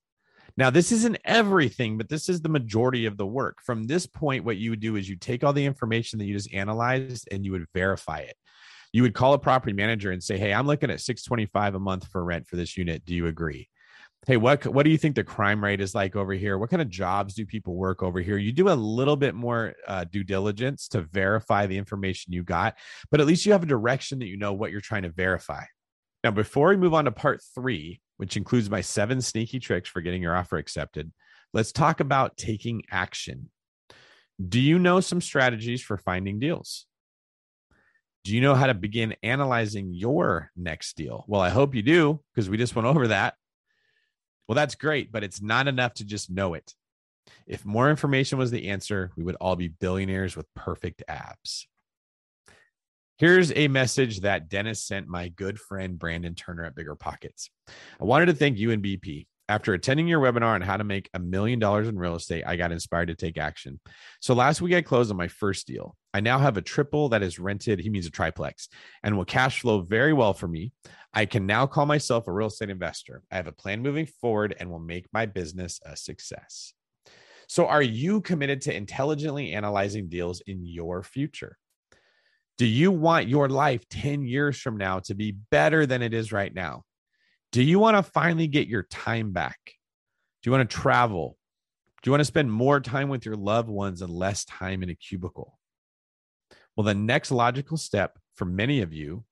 Speaker 1: Now, this isn't everything, but this is the majority of the work. From this point, what you would do is you take all the information that you just analyzed and you would verify it. You would call a property manager and say, Hey, I'm looking at 625 a month for rent for this unit. Do you agree? Hey, what what do you think the crime rate is like over here? What kind of jobs do people work over here? You do a little bit more uh, due diligence to verify the information you got, but at least you have a direction that you know what you're trying to verify. Now, before we move on to part three, which includes my seven sneaky tricks for getting your offer accepted, let's talk about taking action. Do you know some strategies for finding deals? Do you know how to begin analyzing your next deal? Well, I hope you do because we just went over that. Well, that's great, but it's not enough to just know it. If more information was the answer, we would all be billionaires with perfect abs. Here's a message that Dennis sent my good friend Brandon Turner at BiggerPockets. I wanted to thank you and BP. After attending your webinar on how to make a million dollars in real estate, I got inspired to take action. So last week I closed on my first deal. I now have a triple that is rented, he means a triplex, and will cash flow very well for me. I can now call myself a real estate investor. I have a plan moving forward and will make my business a success. So, are you committed to intelligently analyzing deals in your future? Do you want your life 10 years from now to be better than it is right now? Do you want to finally get your time back? Do you want to travel? Do you want to spend more time with your loved ones and less time in a cubicle? Well, the next logical step for many of you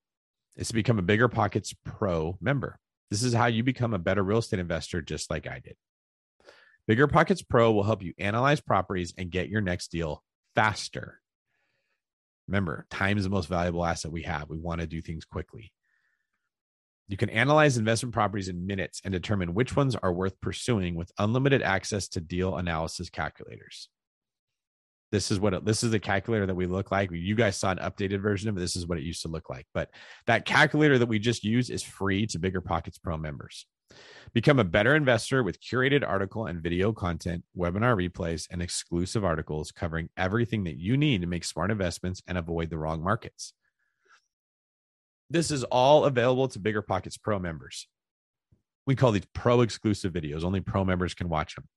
Speaker 1: is to become a BiggerPockets Pro member. This is how you become a better real estate investor, just like I did. BiggerPockets Pro will help you analyze properties and get your next deal faster. Remember, time is the most valuable asset we have. We want to do things quickly. You can analyze investment properties in minutes and determine which ones are worth pursuing with unlimited access to deal analysis calculators. This is what it, this is the calculator that we look like. You guys saw an updated version of it. This is what it used to look like. But that calculator that we just used is free to BiggerPockets Pro members. Become a better investor with curated article and video content, webinar replays, and exclusive articles covering everything that you need to make smart investments and avoid the wrong markets. This is all available to BiggerPockets Pro members. We call these pro exclusive videos. Only pro members can watch them.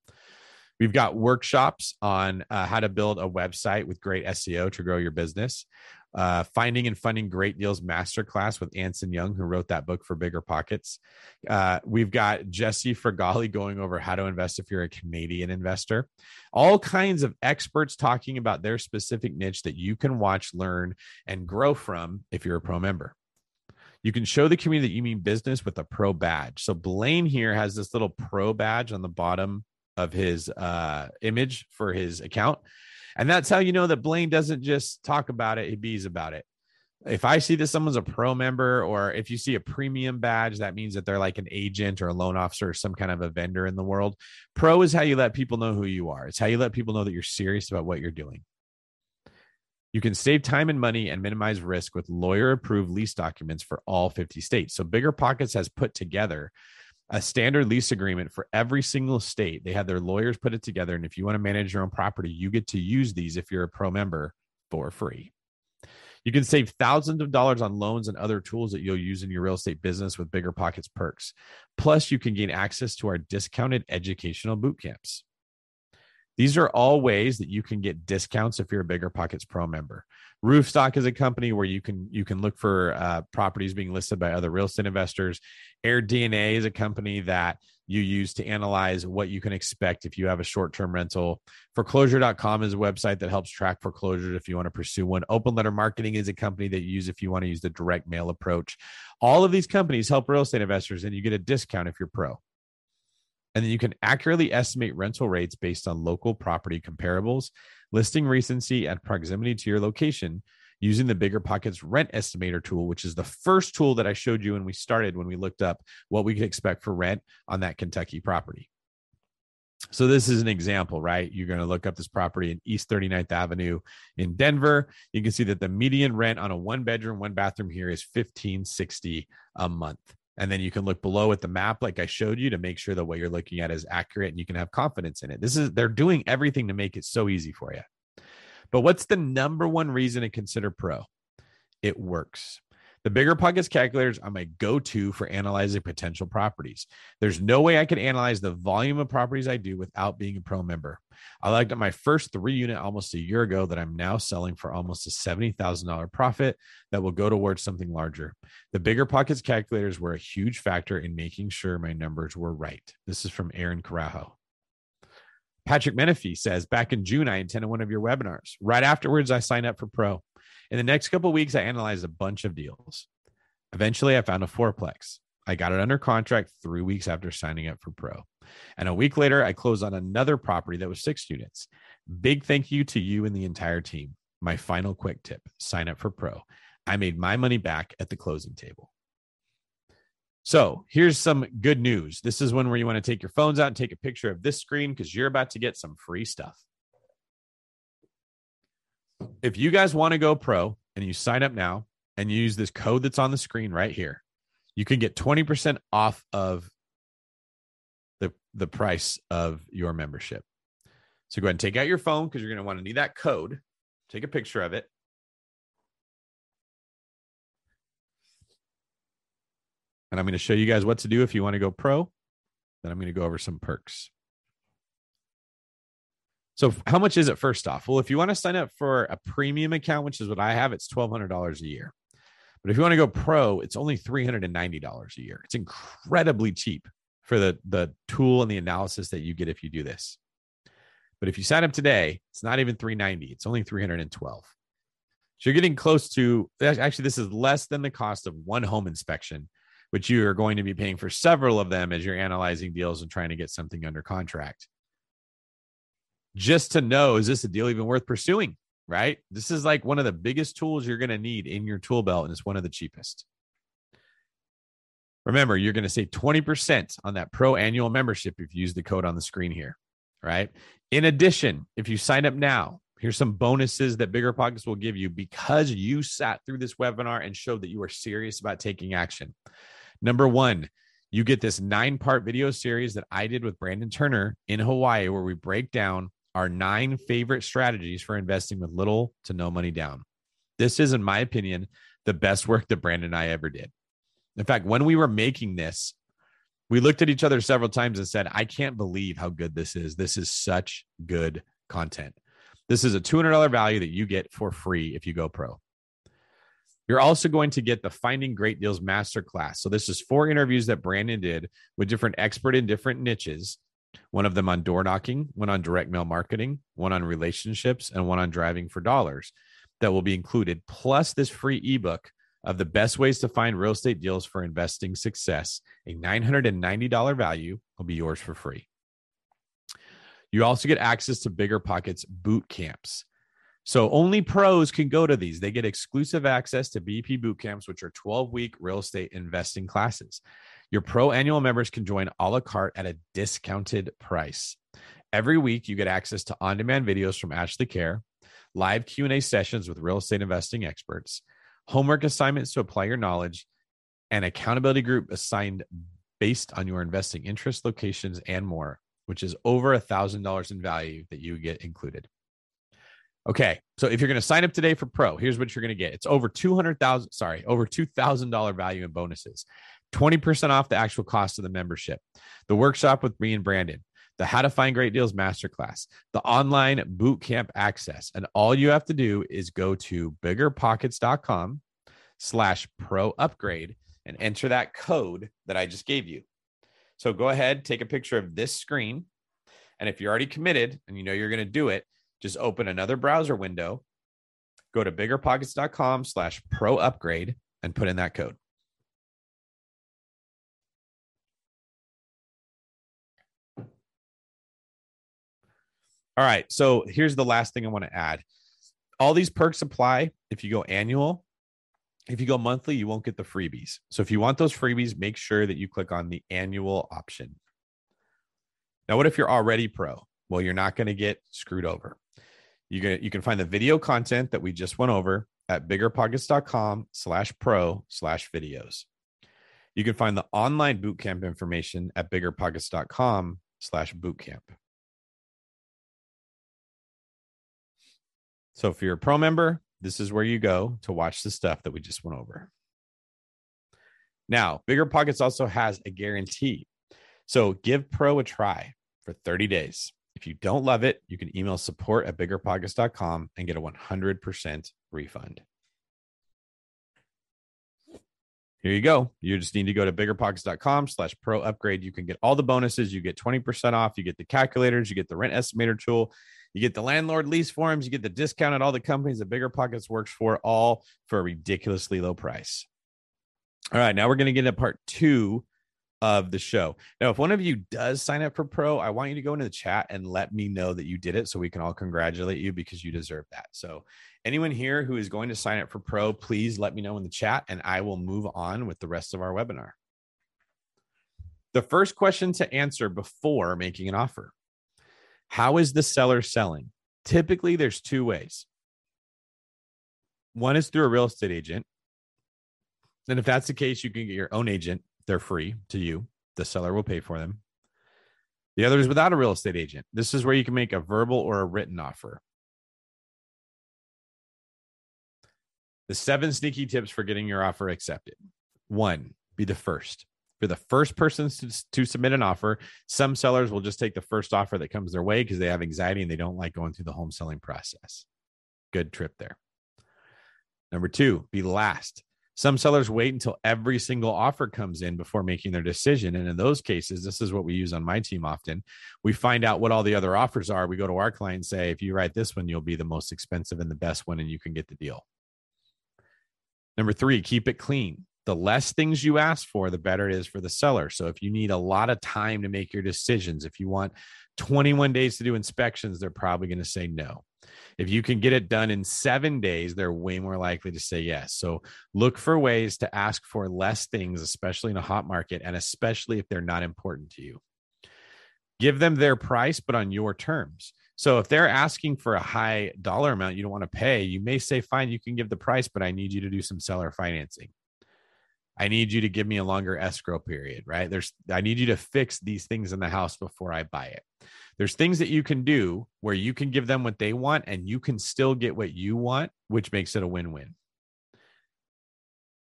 Speaker 1: We've got workshops on uh, how to build a website with great SEO to grow your business uh, Finding and Funding Great Deals Masterclass with Anson Young, who wrote that book for BiggerPockets. Uh, we've got Jesse Fragale going over how to invest if you're a Canadian investor. All kinds of experts talking about their specific niche that you can watch, learn, and grow from if you're a pro member. You can show the community that you mean business with a pro badge. So Blaine here has this little pro badge on the bottom of his uh, image for his account. And that's how you know that Blaine doesn't just talk about it, he bees about it. If I see that someone's a pro member, or if you see a premium badge, that means that they're like an agent or a loan officer or some kind of a vendor in the world. Pro is how you let people know who you are. It's how you let people know that you're serious about what you're doing. You can save time and money and minimize risk with lawyer approved lease documents for all 50 states. So, BiggerPockets has put together a standard lease agreement for every single state. They have their lawyers put it together. And if you want to manage your own property, you get to use these if you're a pro member for free. You can save thousands of dollars on loans and other tools that you'll use in your real estate business with BiggerPockets perks. Plus, you can gain access to our discounted educational boot camps. These are all ways that you can get discounts if you're a BiggerPockets Pro member. Roofstock is a company where you can you can look for uh, properties being listed by other real estate investors. AirDNA is a company that you use to analyze what you can expect if you have a short-term rental. Foreclosure.com is a website that helps track foreclosures if you want to pursue one. Open Letter Marketing is a company that you use if you want to use the direct mail approach. All of these companies help real estate investors, and you get a discount if you're pro. And then you can accurately estimate rental rates based on local property comparables, listing recency, and proximity to your location using the BiggerPockets rent estimator tool, which is the first tool that I showed you when we started, when we looked up what we could expect for rent on that Kentucky property. So this is an example, right? You're going to look up this property in East 39th Avenue in Denver. You can see that the median rent on a one bedroom, one bathroom here is 1560 a month. And then you can look below at the map, like I showed you, to make sure that what you're looking at is accurate and you can have confidence in it. This is, they're doing everything to make it so easy for you. But what's the number one reason to consider pro? It works. The BiggerPockets calculators are my go to for analyzing potential properties. There's no way I can analyze the volume of properties I do without being a pro member. I looked at my first three unit almost a year ago that I'm now selling for almost a $70,000 profit that will go towards something larger. The BiggerPockets calculators were a huge factor in making sure my numbers were right. This is from Aaron Carajo. Patrick Menefee says, back in June, I attended one of your webinars. Right afterwards, I signed up for Pro. In the next couple weeks, I analyzed a bunch of deals. Eventually, I found a fourplex. I got it under contract three weeks after signing up for Pro. And a week later, I closed on another property that was six units. Big thank you to you and the entire team. My final quick tip sign up for Pro. I made my money back at the closing table. So here's some good news. This is one where you want to take your phones out and take a picture of this screen because you're about to get some free stuff. If you guys want to go pro and you sign up now and you use this code that's on the screen right here, you can get 20% off of the, the price of your membership. So go ahead and take out your phone because you're going to want to need that code. Take a picture of it. And I'm going to show you guys what to do if you want to go pro. Then I'm going to go over some perks. So, how much is it first off? Well, if you want to sign up for a premium account, which is what I have, it's $1,200 a year. But if you want to go pro, it's only $390 a year. It's incredibly cheap for the, the tool and the analysis that you get if you do this. But if you sign up today, it's not even 390, it's only 312. So you're getting close to actually, this is less than the cost of one home inspection which you are going to be paying for several of them as you're analyzing deals and trying to get something under contract. Just to know, is this a deal even worth pursuing? Right? This is like one of the biggest tools you're going to need in your tool belt, and it's one of the cheapest. Remember, you're going to save 20% on that pro annual membership if you use the code on the screen here. Right. In addition, if you sign up now, here's some bonuses that BiggerPockets will give you because you sat through this webinar and showed that you are serious about taking action. Number one, you get this nine part video series that I did with Brandon Turner in Hawaii, where we break down our nine favorite strategies for investing with little to no money down. This is, in my opinion, the best work that Brandon and I ever did. In fact, when we were making this, we looked at each other several times and said, I can't believe how good this is. This is such good content. This is a $200 value that you get for free if you go pro. You're also going to get the Finding Great Deals Masterclass. So, this is four interviews that Brandon did with different expert in different niches. One of them on door knocking, one on direct mail marketing, one on relationships, and one on driving for dollars that will be included, plus this free ebook of the best ways to find real estate deals for investing success. A $990 value will be yours for free. You also get access to BiggerPockets boot camps. So only pros can go to these. They get exclusive access to BP boot camps, which are 12 week real estate investing classes. Your pro annual members can join a la carte at a discounted price. Every week, you get access to on demand videos from Ashley Kehr, live Q&A sessions with real estate investing experts, homework assignments to apply your knowledge, an accountability group assigned based on your investing interests, locations, and more, which is over a $1,000 in value that you get included. Okay. So if you're going to sign up today for pro, here's what you're going to get. It's over 200,000, sorry, over $2,000 value in bonuses, 20% off the actual cost of the membership, the workshop with me and Brandon, the How to Find Great Deals Masterclass, the online boot camp access. And all you have to do is go to biggerpockets.com slash pro upgrade and enter that code that I just gave you. So go ahead, take a picture of this screen. And if you're already committed and you know you're going to do it, just open another browser window, go to biggerpockets.com slash pro upgrade and put in that code. All right. So here's the last thing I want to add. All these perks apply if you go annual. If you go monthly, you won't get the freebies. So if you want those freebies, make sure that you click on the annual option. Now, what if you're already pro? Well, you're not going to get screwed over. You can you can find the video content that we just went over at biggerpockets.com slash pro slash videos. You can find the online bootcamp information at biggerpockets.com slash bootcamp. So if you're a pro member, this is where you go to watch the stuff that we just went over. Now, BiggerPockets also has a guarantee. So give Pro a try for 30 days. If you don't love it, you can email support at biggerpockets.com and get a 100% refund. Here you go. You just need to go to biggerpockets.com slash pro upgrade. You can get all the bonuses. You get 20% off. You get the calculators. You get the rent estimator tool. You get the landlord lease forms. You get the discount at all the companies that BiggerPockets works for, all for a ridiculously low price. All right. Now we're going to get into part two of the show. Now, if one of you does sign up for pro, I want you to go into the chat and let me know that you did it so we can all congratulate you because you deserve that. So, anyone here who is going to sign up for pro, please let me know in the chat and I will move on with the rest of our webinar. The first question to answer before making an offer How is the seller selling? Typically, there's two ways. One is through a real estate agent. And if that's the case, you can get your own agent they're free to you. The seller will pay for them. The other is without a real estate agent. This is where you can make a verbal or a written offer. The seven sneaky tips for getting your offer accepted. One, be the first. For the first person to, to submit an offer, some sellers will just take the first offer that comes their way because they have anxiety and they don't like going through the home selling process. Good trip there. Number two, be last. Some sellers wait until every single offer comes in before making their decision. And in those cases, this is what we use on my team often. We find out what all the other offers are. We go to our client and say, if you write this one, you'll be the most expensive and the best one, and you can get the deal. Number three, keep it clean. The less things you ask for, the better it is for the seller. So if you need a lot of time to make your decisions, if you want 21 days to do inspections, they're probably going to say no. If you can get it done in seven days, they're way more likely to say yes. So look for ways to ask for less things, especially in a hot market, and especially if they're not important to you. Give them their price, but on your terms. So if they're asking for a high dollar amount you don't want to pay, you may say, fine, you can give the price, but I need you to do some seller financing. I need you to give me a longer escrow period, right? There's I need you to fix these things in the house before I buy it. There's things that you can do where you can give them what they want and you can still get what you want, which makes it a win-win.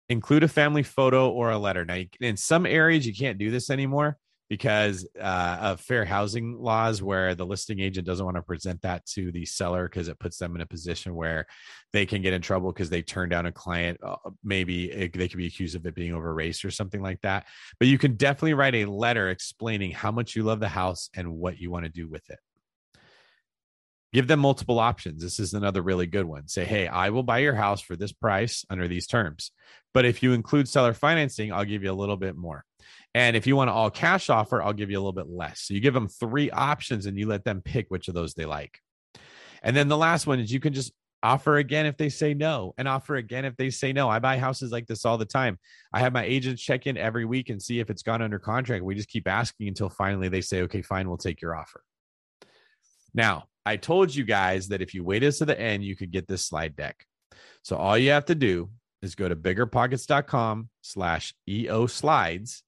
Speaker 1: Include a family photo or a letter. Now, in some areas you can't do this anymore because uh, of fair housing laws where the listing agent doesn't want to present that to the seller because it puts them in a position where they can get in trouble because they turn down a client uh, maybe it, they could be accused of it being over race or something like that. But you can definitely write a letter explaining how much you love the house and what you want to do with it. Give them multiple options. This is another really good one. Say hey i will buy your house for this price under these terms but if you include seller financing i'll give you a little bit more and if you want an all cash offer, I'll give you a little bit less. So you give them three options and you let them pick which of those they like. And then the last one is you can just offer again if they say no and offer again if they say no. I buy houses like this all the time. I have my agents check in every week and see if it's gone under contract. We just keep asking until finally they say, okay, fine, we'll take your offer. Now, I told you guys that if you waited to the end, you could get this slide deck. So all you have to do is go to biggerpockets.com slash EO slides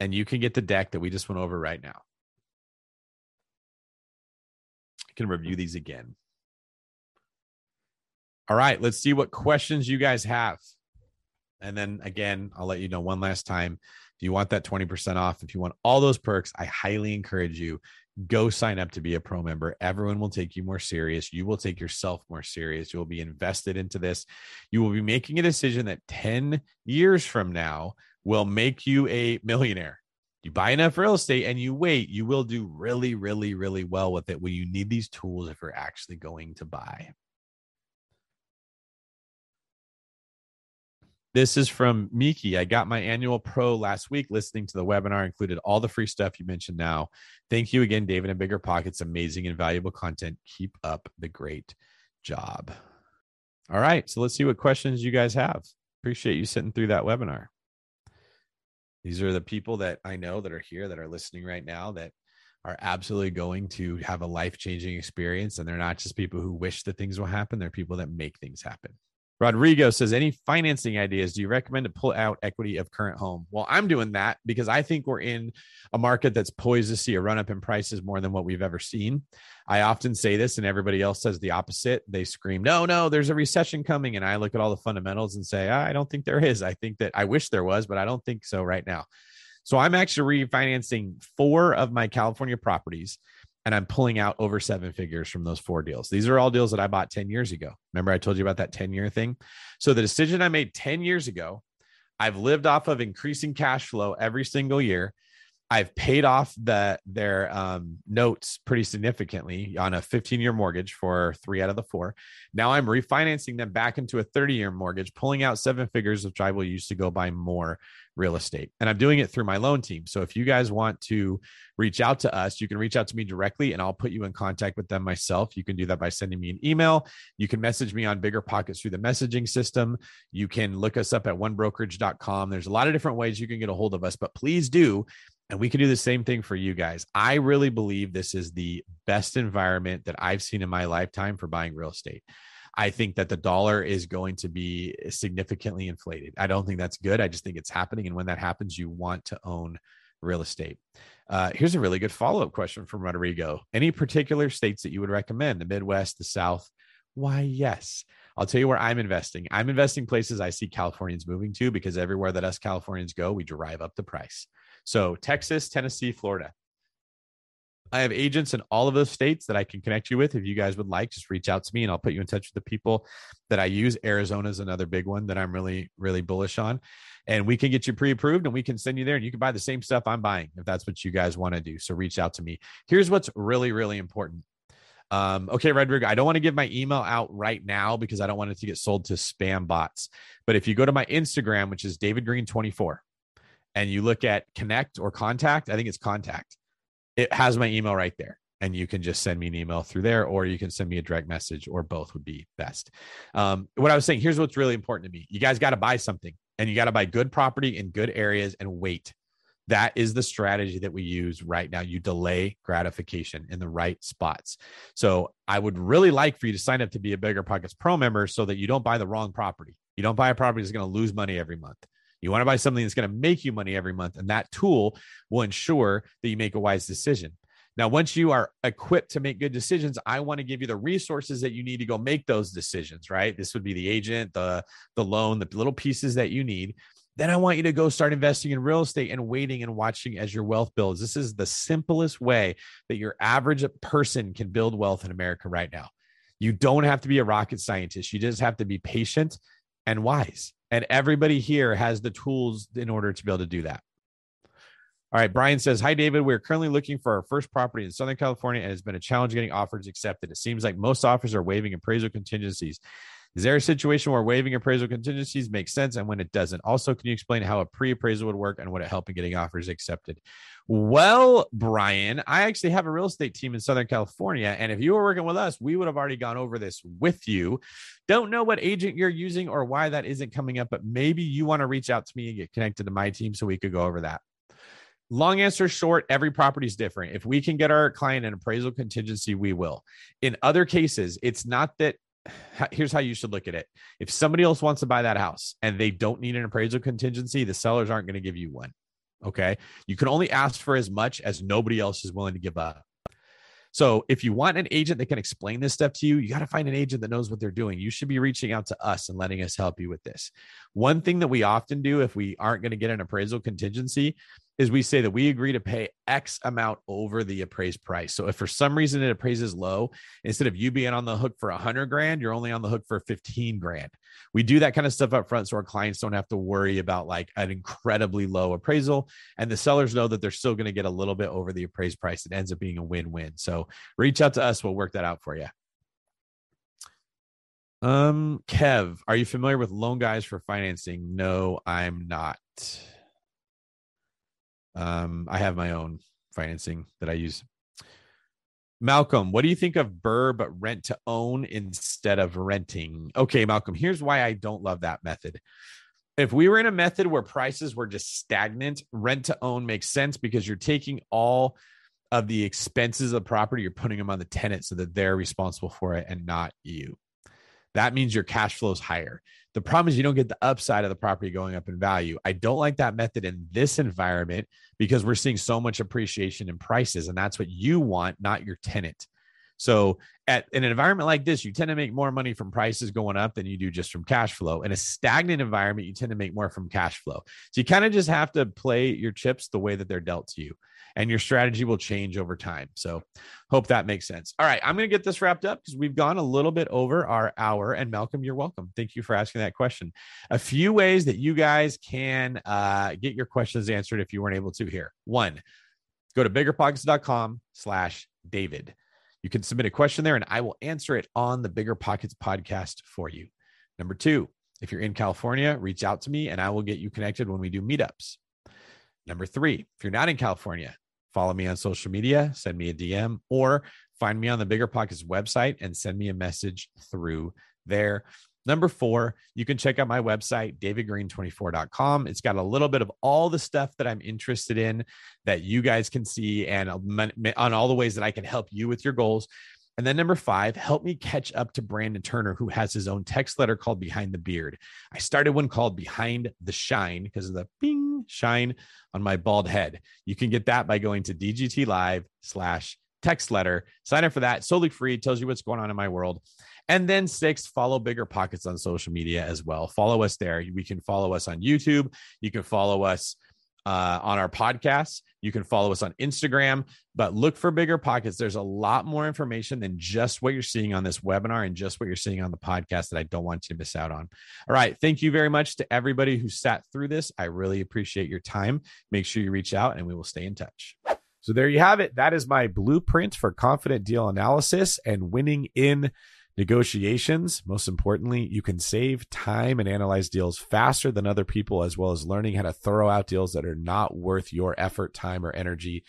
Speaker 1: and you can get the deck that we just went over right now. I can review these again. All right, let's see what questions you guys have. And then again, I'll let you know one last time. If you want that 20% off, if you want all those perks, I highly encourage you go sign up to be a pro member. Everyone will take you more serious. You will take yourself more serious. You will be invested into this. You will be making a decision that 10 years from now will make you a millionaire. You buy enough real estate and you wait, you will do really, really, really well with it when you need these tools if you're actually going to buy. This is from Miki. I got my annual pro last week listening to the webinar, included all the free stuff you mentioned now. Thank you again, David and BiggerPockets. Amazing and valuable content. Keep up the great job. All right. So let's see what questions you guys have. Appreciate you sitting through that webinar. These are the people that I know that are here that are listening right now that are absolutely going to have a life changing experience. And they're not just people who wish that things will happen, they're people that make things happen. Rodrigo says, any financing ideas? Do you recommend to pull out equity of current home? Well, I'm doing that because I think we're in a market that's poised to see a run up in prices more than what we've ever seen. I often say this, and everybody else says the opposite. They scream, no, no, there's a recession coming. And I look at all the fundamentals and say, I don't think there is. I think that I wish there was, but I don't think so right now. So I'm actually refinancing four of my California properties and I'm pulling out over seven figures from those four deals. These are all deals that I bought 10 years ago. Remember, I told you about that 10 year thing? So the decision I made 10 years ago, I've lived off of increasing cash flow every single year. I've paid off the their um, notes pretty significantly on a 15 year mortgage for three out of the four. Now I'm refinancing them back into a 30 year mortgage, pulling out seven figures, which I will use to go buy more real estate. And I'm doing it through my loan team. So if you guys want to reach out to us, you can reach out to me directly and I'll put you in contact with them myself. You can do that by sending me an email. You can message me on BiggerPockets through the messaging system. You can look us up at onebrokerage.com. There's a lot of different ways you can get a hold of us, but please do. And we can do the same thing for you guys. I really believe this is the best environment that I've seen in my lifetime for buying real estate. I think that the dollar is going to be significantly inflated. I don't think that's good. I just think it's happening. And when that happens, you want to own real estate. Uh, here's a really good follow up question from Rodrigo. Any particular states that you would recommend? The Midwest, the South? Why, yes. I'll tell you where I'm investing. I'm investing places I see Californians moving to because everywhere that us Californians go, we drive up the price. So, Texas, Tennessee, Florida. I have agents in all of those states that I can connect you with. If you guys would like, just reach out to me and I'll put you in touch with the people that I use. Arizona is another big one that I'm really, really bullish on. And we can get you pre approved and we can send you there and you can buy the same stuff I'm buying if that's what you guys want to do. So reach out to me. Here's what's really, really important. Um, okay, Redrig, I don't want to give my email out right now because I don't want it to get sold to spam bots. But if you go to my Instagram, which is David Greene 24, and you look at connect or contact, I think it's contact. It has my email right there and you can just send me an email through there or you can send me a direct message or both would be best. Um, what i was saying here's what's really important to me. You guys got to buy something and you got to buy good property in good areas and wait. That is the strategy that we use right now. You delay gratification in the right spots. So i would really like for you to sign up to be a BiggerPockets pro member so that you don't buy the wrong property. You don't buy a property that's going to lose money every month you want to buy something that's going to make you money every month. And that tool will ensure that you make a wise decision. Now, once you are equipped to make good decisions, I want to give you the resources that you need to go make those decisions, right? This would be the agent, the, the loan, the little pieces that you need. Then I want you to go start investing in real estate and waiting and watching as your wealth builds. This is the simplest way that your average person can build wealth in America right now. You don't have to be a rocket scientist. You just have to be patient and wise. And everybody here has the tools in order to be able to do that. All right. Brian says, Hi, David. We're currently looking for our first property in Southern California, and it's been a challenge getting offers accepted. It seems like most offers are waiving appraisal contingencies. Is there a situation where waiving appraisal contingencies makes sense and when it doesn't? Also, can you explain how a pre appraisal would work and what it help in getting offers accepted? Well, Brian, I actually have a real estate team in Southern California. And if you were working with us, we would have already gone over this with you. Don't know what agent you're using or why that isn't coming up, but maybe you want to reach out to me and get connected to my team so we could go over that. Long answer short, every property is different. If we can get our client an appraisal contingency, we will. In other cases, it's not that here's how you should look at it. If somebody else wants to buy that house and they don't need an appraisal contingency, the sellers aren't going to give you one. Okay. You can only ask for as much as nobody else is willing to give up. So if you want an agent that can explain this stuff to you, you got to find an agent that knows what they're doing. You should be reaching out to us and letting us help you with this. One thing that we often do if we aren't going to get an appraisal contingency is we say that we agree to pay X amount over the appraised price. So if for some reason it appraises low, instead of you being on the hook for a hundred grand, you're only on the hook for 15 grand. We do that kind of stuff up front so our clients don't have to worry about like an incredibly low appraisal. And the sellers know that they're still going to get a little bit over the appraised price. It ends up being a win-win. So reach out to us. We'll work that out for you. Um, Kev, are you familiar with loan guys for financing? No, I'm not. Um, I have my own financing that I use. Malcolm, what do you think of but rent to own instead of renting? Okay, Malcolm, here's why I don't love that method. If we were in a method where prices were just stagnant, rent to own makes sense because you're taking all of the expenses of the property, you're putting them on the tenant so that they're responsible for it and not you. That means your cash flow is higher. The problem is you don't get the upside of the property going up in value. I don't like that method in this environment because we're seeing so much appreciation in prices, and that's what you want, not your tenant. So, at an environment like this, you tend to make more money from prices going up than you do just from cash flow. In a stagnant environment, you tend to make more from cash flow. So, you kind of just have to play your chips the way that they're dealt to you and your strategy will change over time. So, hope that makes sense. All right, I'm going to get this wrapped up because we've gone a little bit over our hour. And Malcolm, you're welcome. Thank you for asking that question. A few ways that you guys can uh, get your questions answered if you weren't able to here. One, go to biggerpockets.com slash David. You can submit a question there and I will answer it on the BiggerPockets podcast for you. Number two, If you're in California, reach out to me and I will get you connected when we do meetups. Number three, if you're not in California, follow me on social media, send me a DM, or find me on the BiggerPockets website and send me a message through there. Number four, you can check out my website, davidgreene24.com. It's got a little bit of all the stuff that I'm interested in that you guys can see and on all the ways that I can help you with your goals. And then number five, help me catch up to Brandon Turner, who has his own text letter called Behind the Beard. I started one called Behind the Shine because of the bing shine on my bald head. You can get that by going to DGT Live slash text letter. Sign up for that, solely free, tells you what's going on in my world. And then six, follow BiggerPockets on social media as well. Follow us there. We can follow us on YouTube. You can follow us uh, on our podcasts. You can follow us on Instagram, but look for BiggerPockets. There's a lot more information than just what you're seeing on this webinar and just what you're seeing on the podcast that I don't want you to miss out on. All right. Thank you very much to everybody who sat through this. I really appreciate your time. Make sure you reach out and we will stay in touch. So there you have it. That is my blueprint for confident deal analysis and winning in negotiations. Most importantly, you can save time and analyze deals faster than other people, as well as learning how to throw out deals that are not worth your effort, time, or energy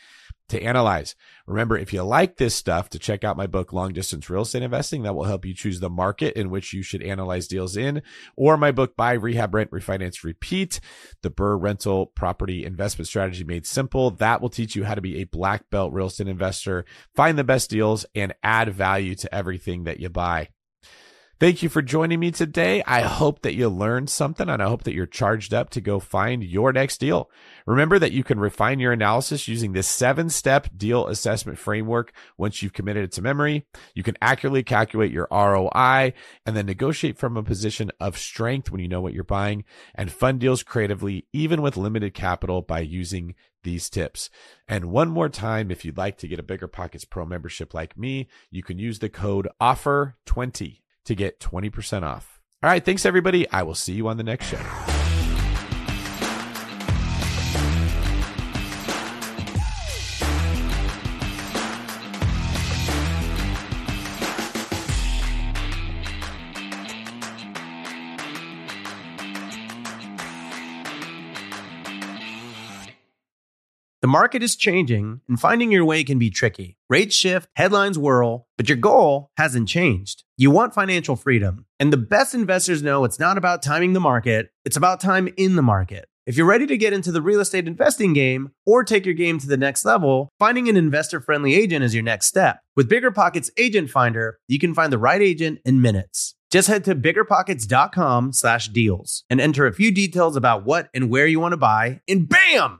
Speaker 1: to analyze. Remember, if you like this stuff, to check out my book, Long Distance Real Estate Investing. That will help you choose the market in which you should analyze deals in, or my book, Buy, Rehab, Rent, Refinance, Repeat, the BRRRR Rental Property Investment Strategy Made Simple. That will teach you how to be a black belt real estate investor, find the best deals, and add value to everything that you buy. Thank you for joining me today. I hope that you learned something and I hope that you're charged up to go find your next deal. Remember that you can refine your analysis using this seven step deal assessment framework once you've committed it to memory. You can accurately calculate your ROI and then negotiate from a position of strength when you know what you're buying and fund deals creatively, even with limited capital by using these tips. And one more time, if you'd like to get a BiggerPockets Pro membership like me, you can use the code OFFER20 to get 20% off. All right. Thanks, everybody. I will see you on the next show.
Speaker 3: The market is changing, and finding your way can be tricky. Rates shift, headlines whirl, but your goal hasn't changed. You want financial freedom. And the best investors know it's not about timing the market, it's about time in the market. If you're ready to get into the real estate investing game or take your game to the next level, finding an investor friendly agent is your next step. With BiggerPockets Agent Finder, you can find the right agent in minutes. Just head to biggerpockets.com slash deals and enter a few details about what and where you want to buy, and bam!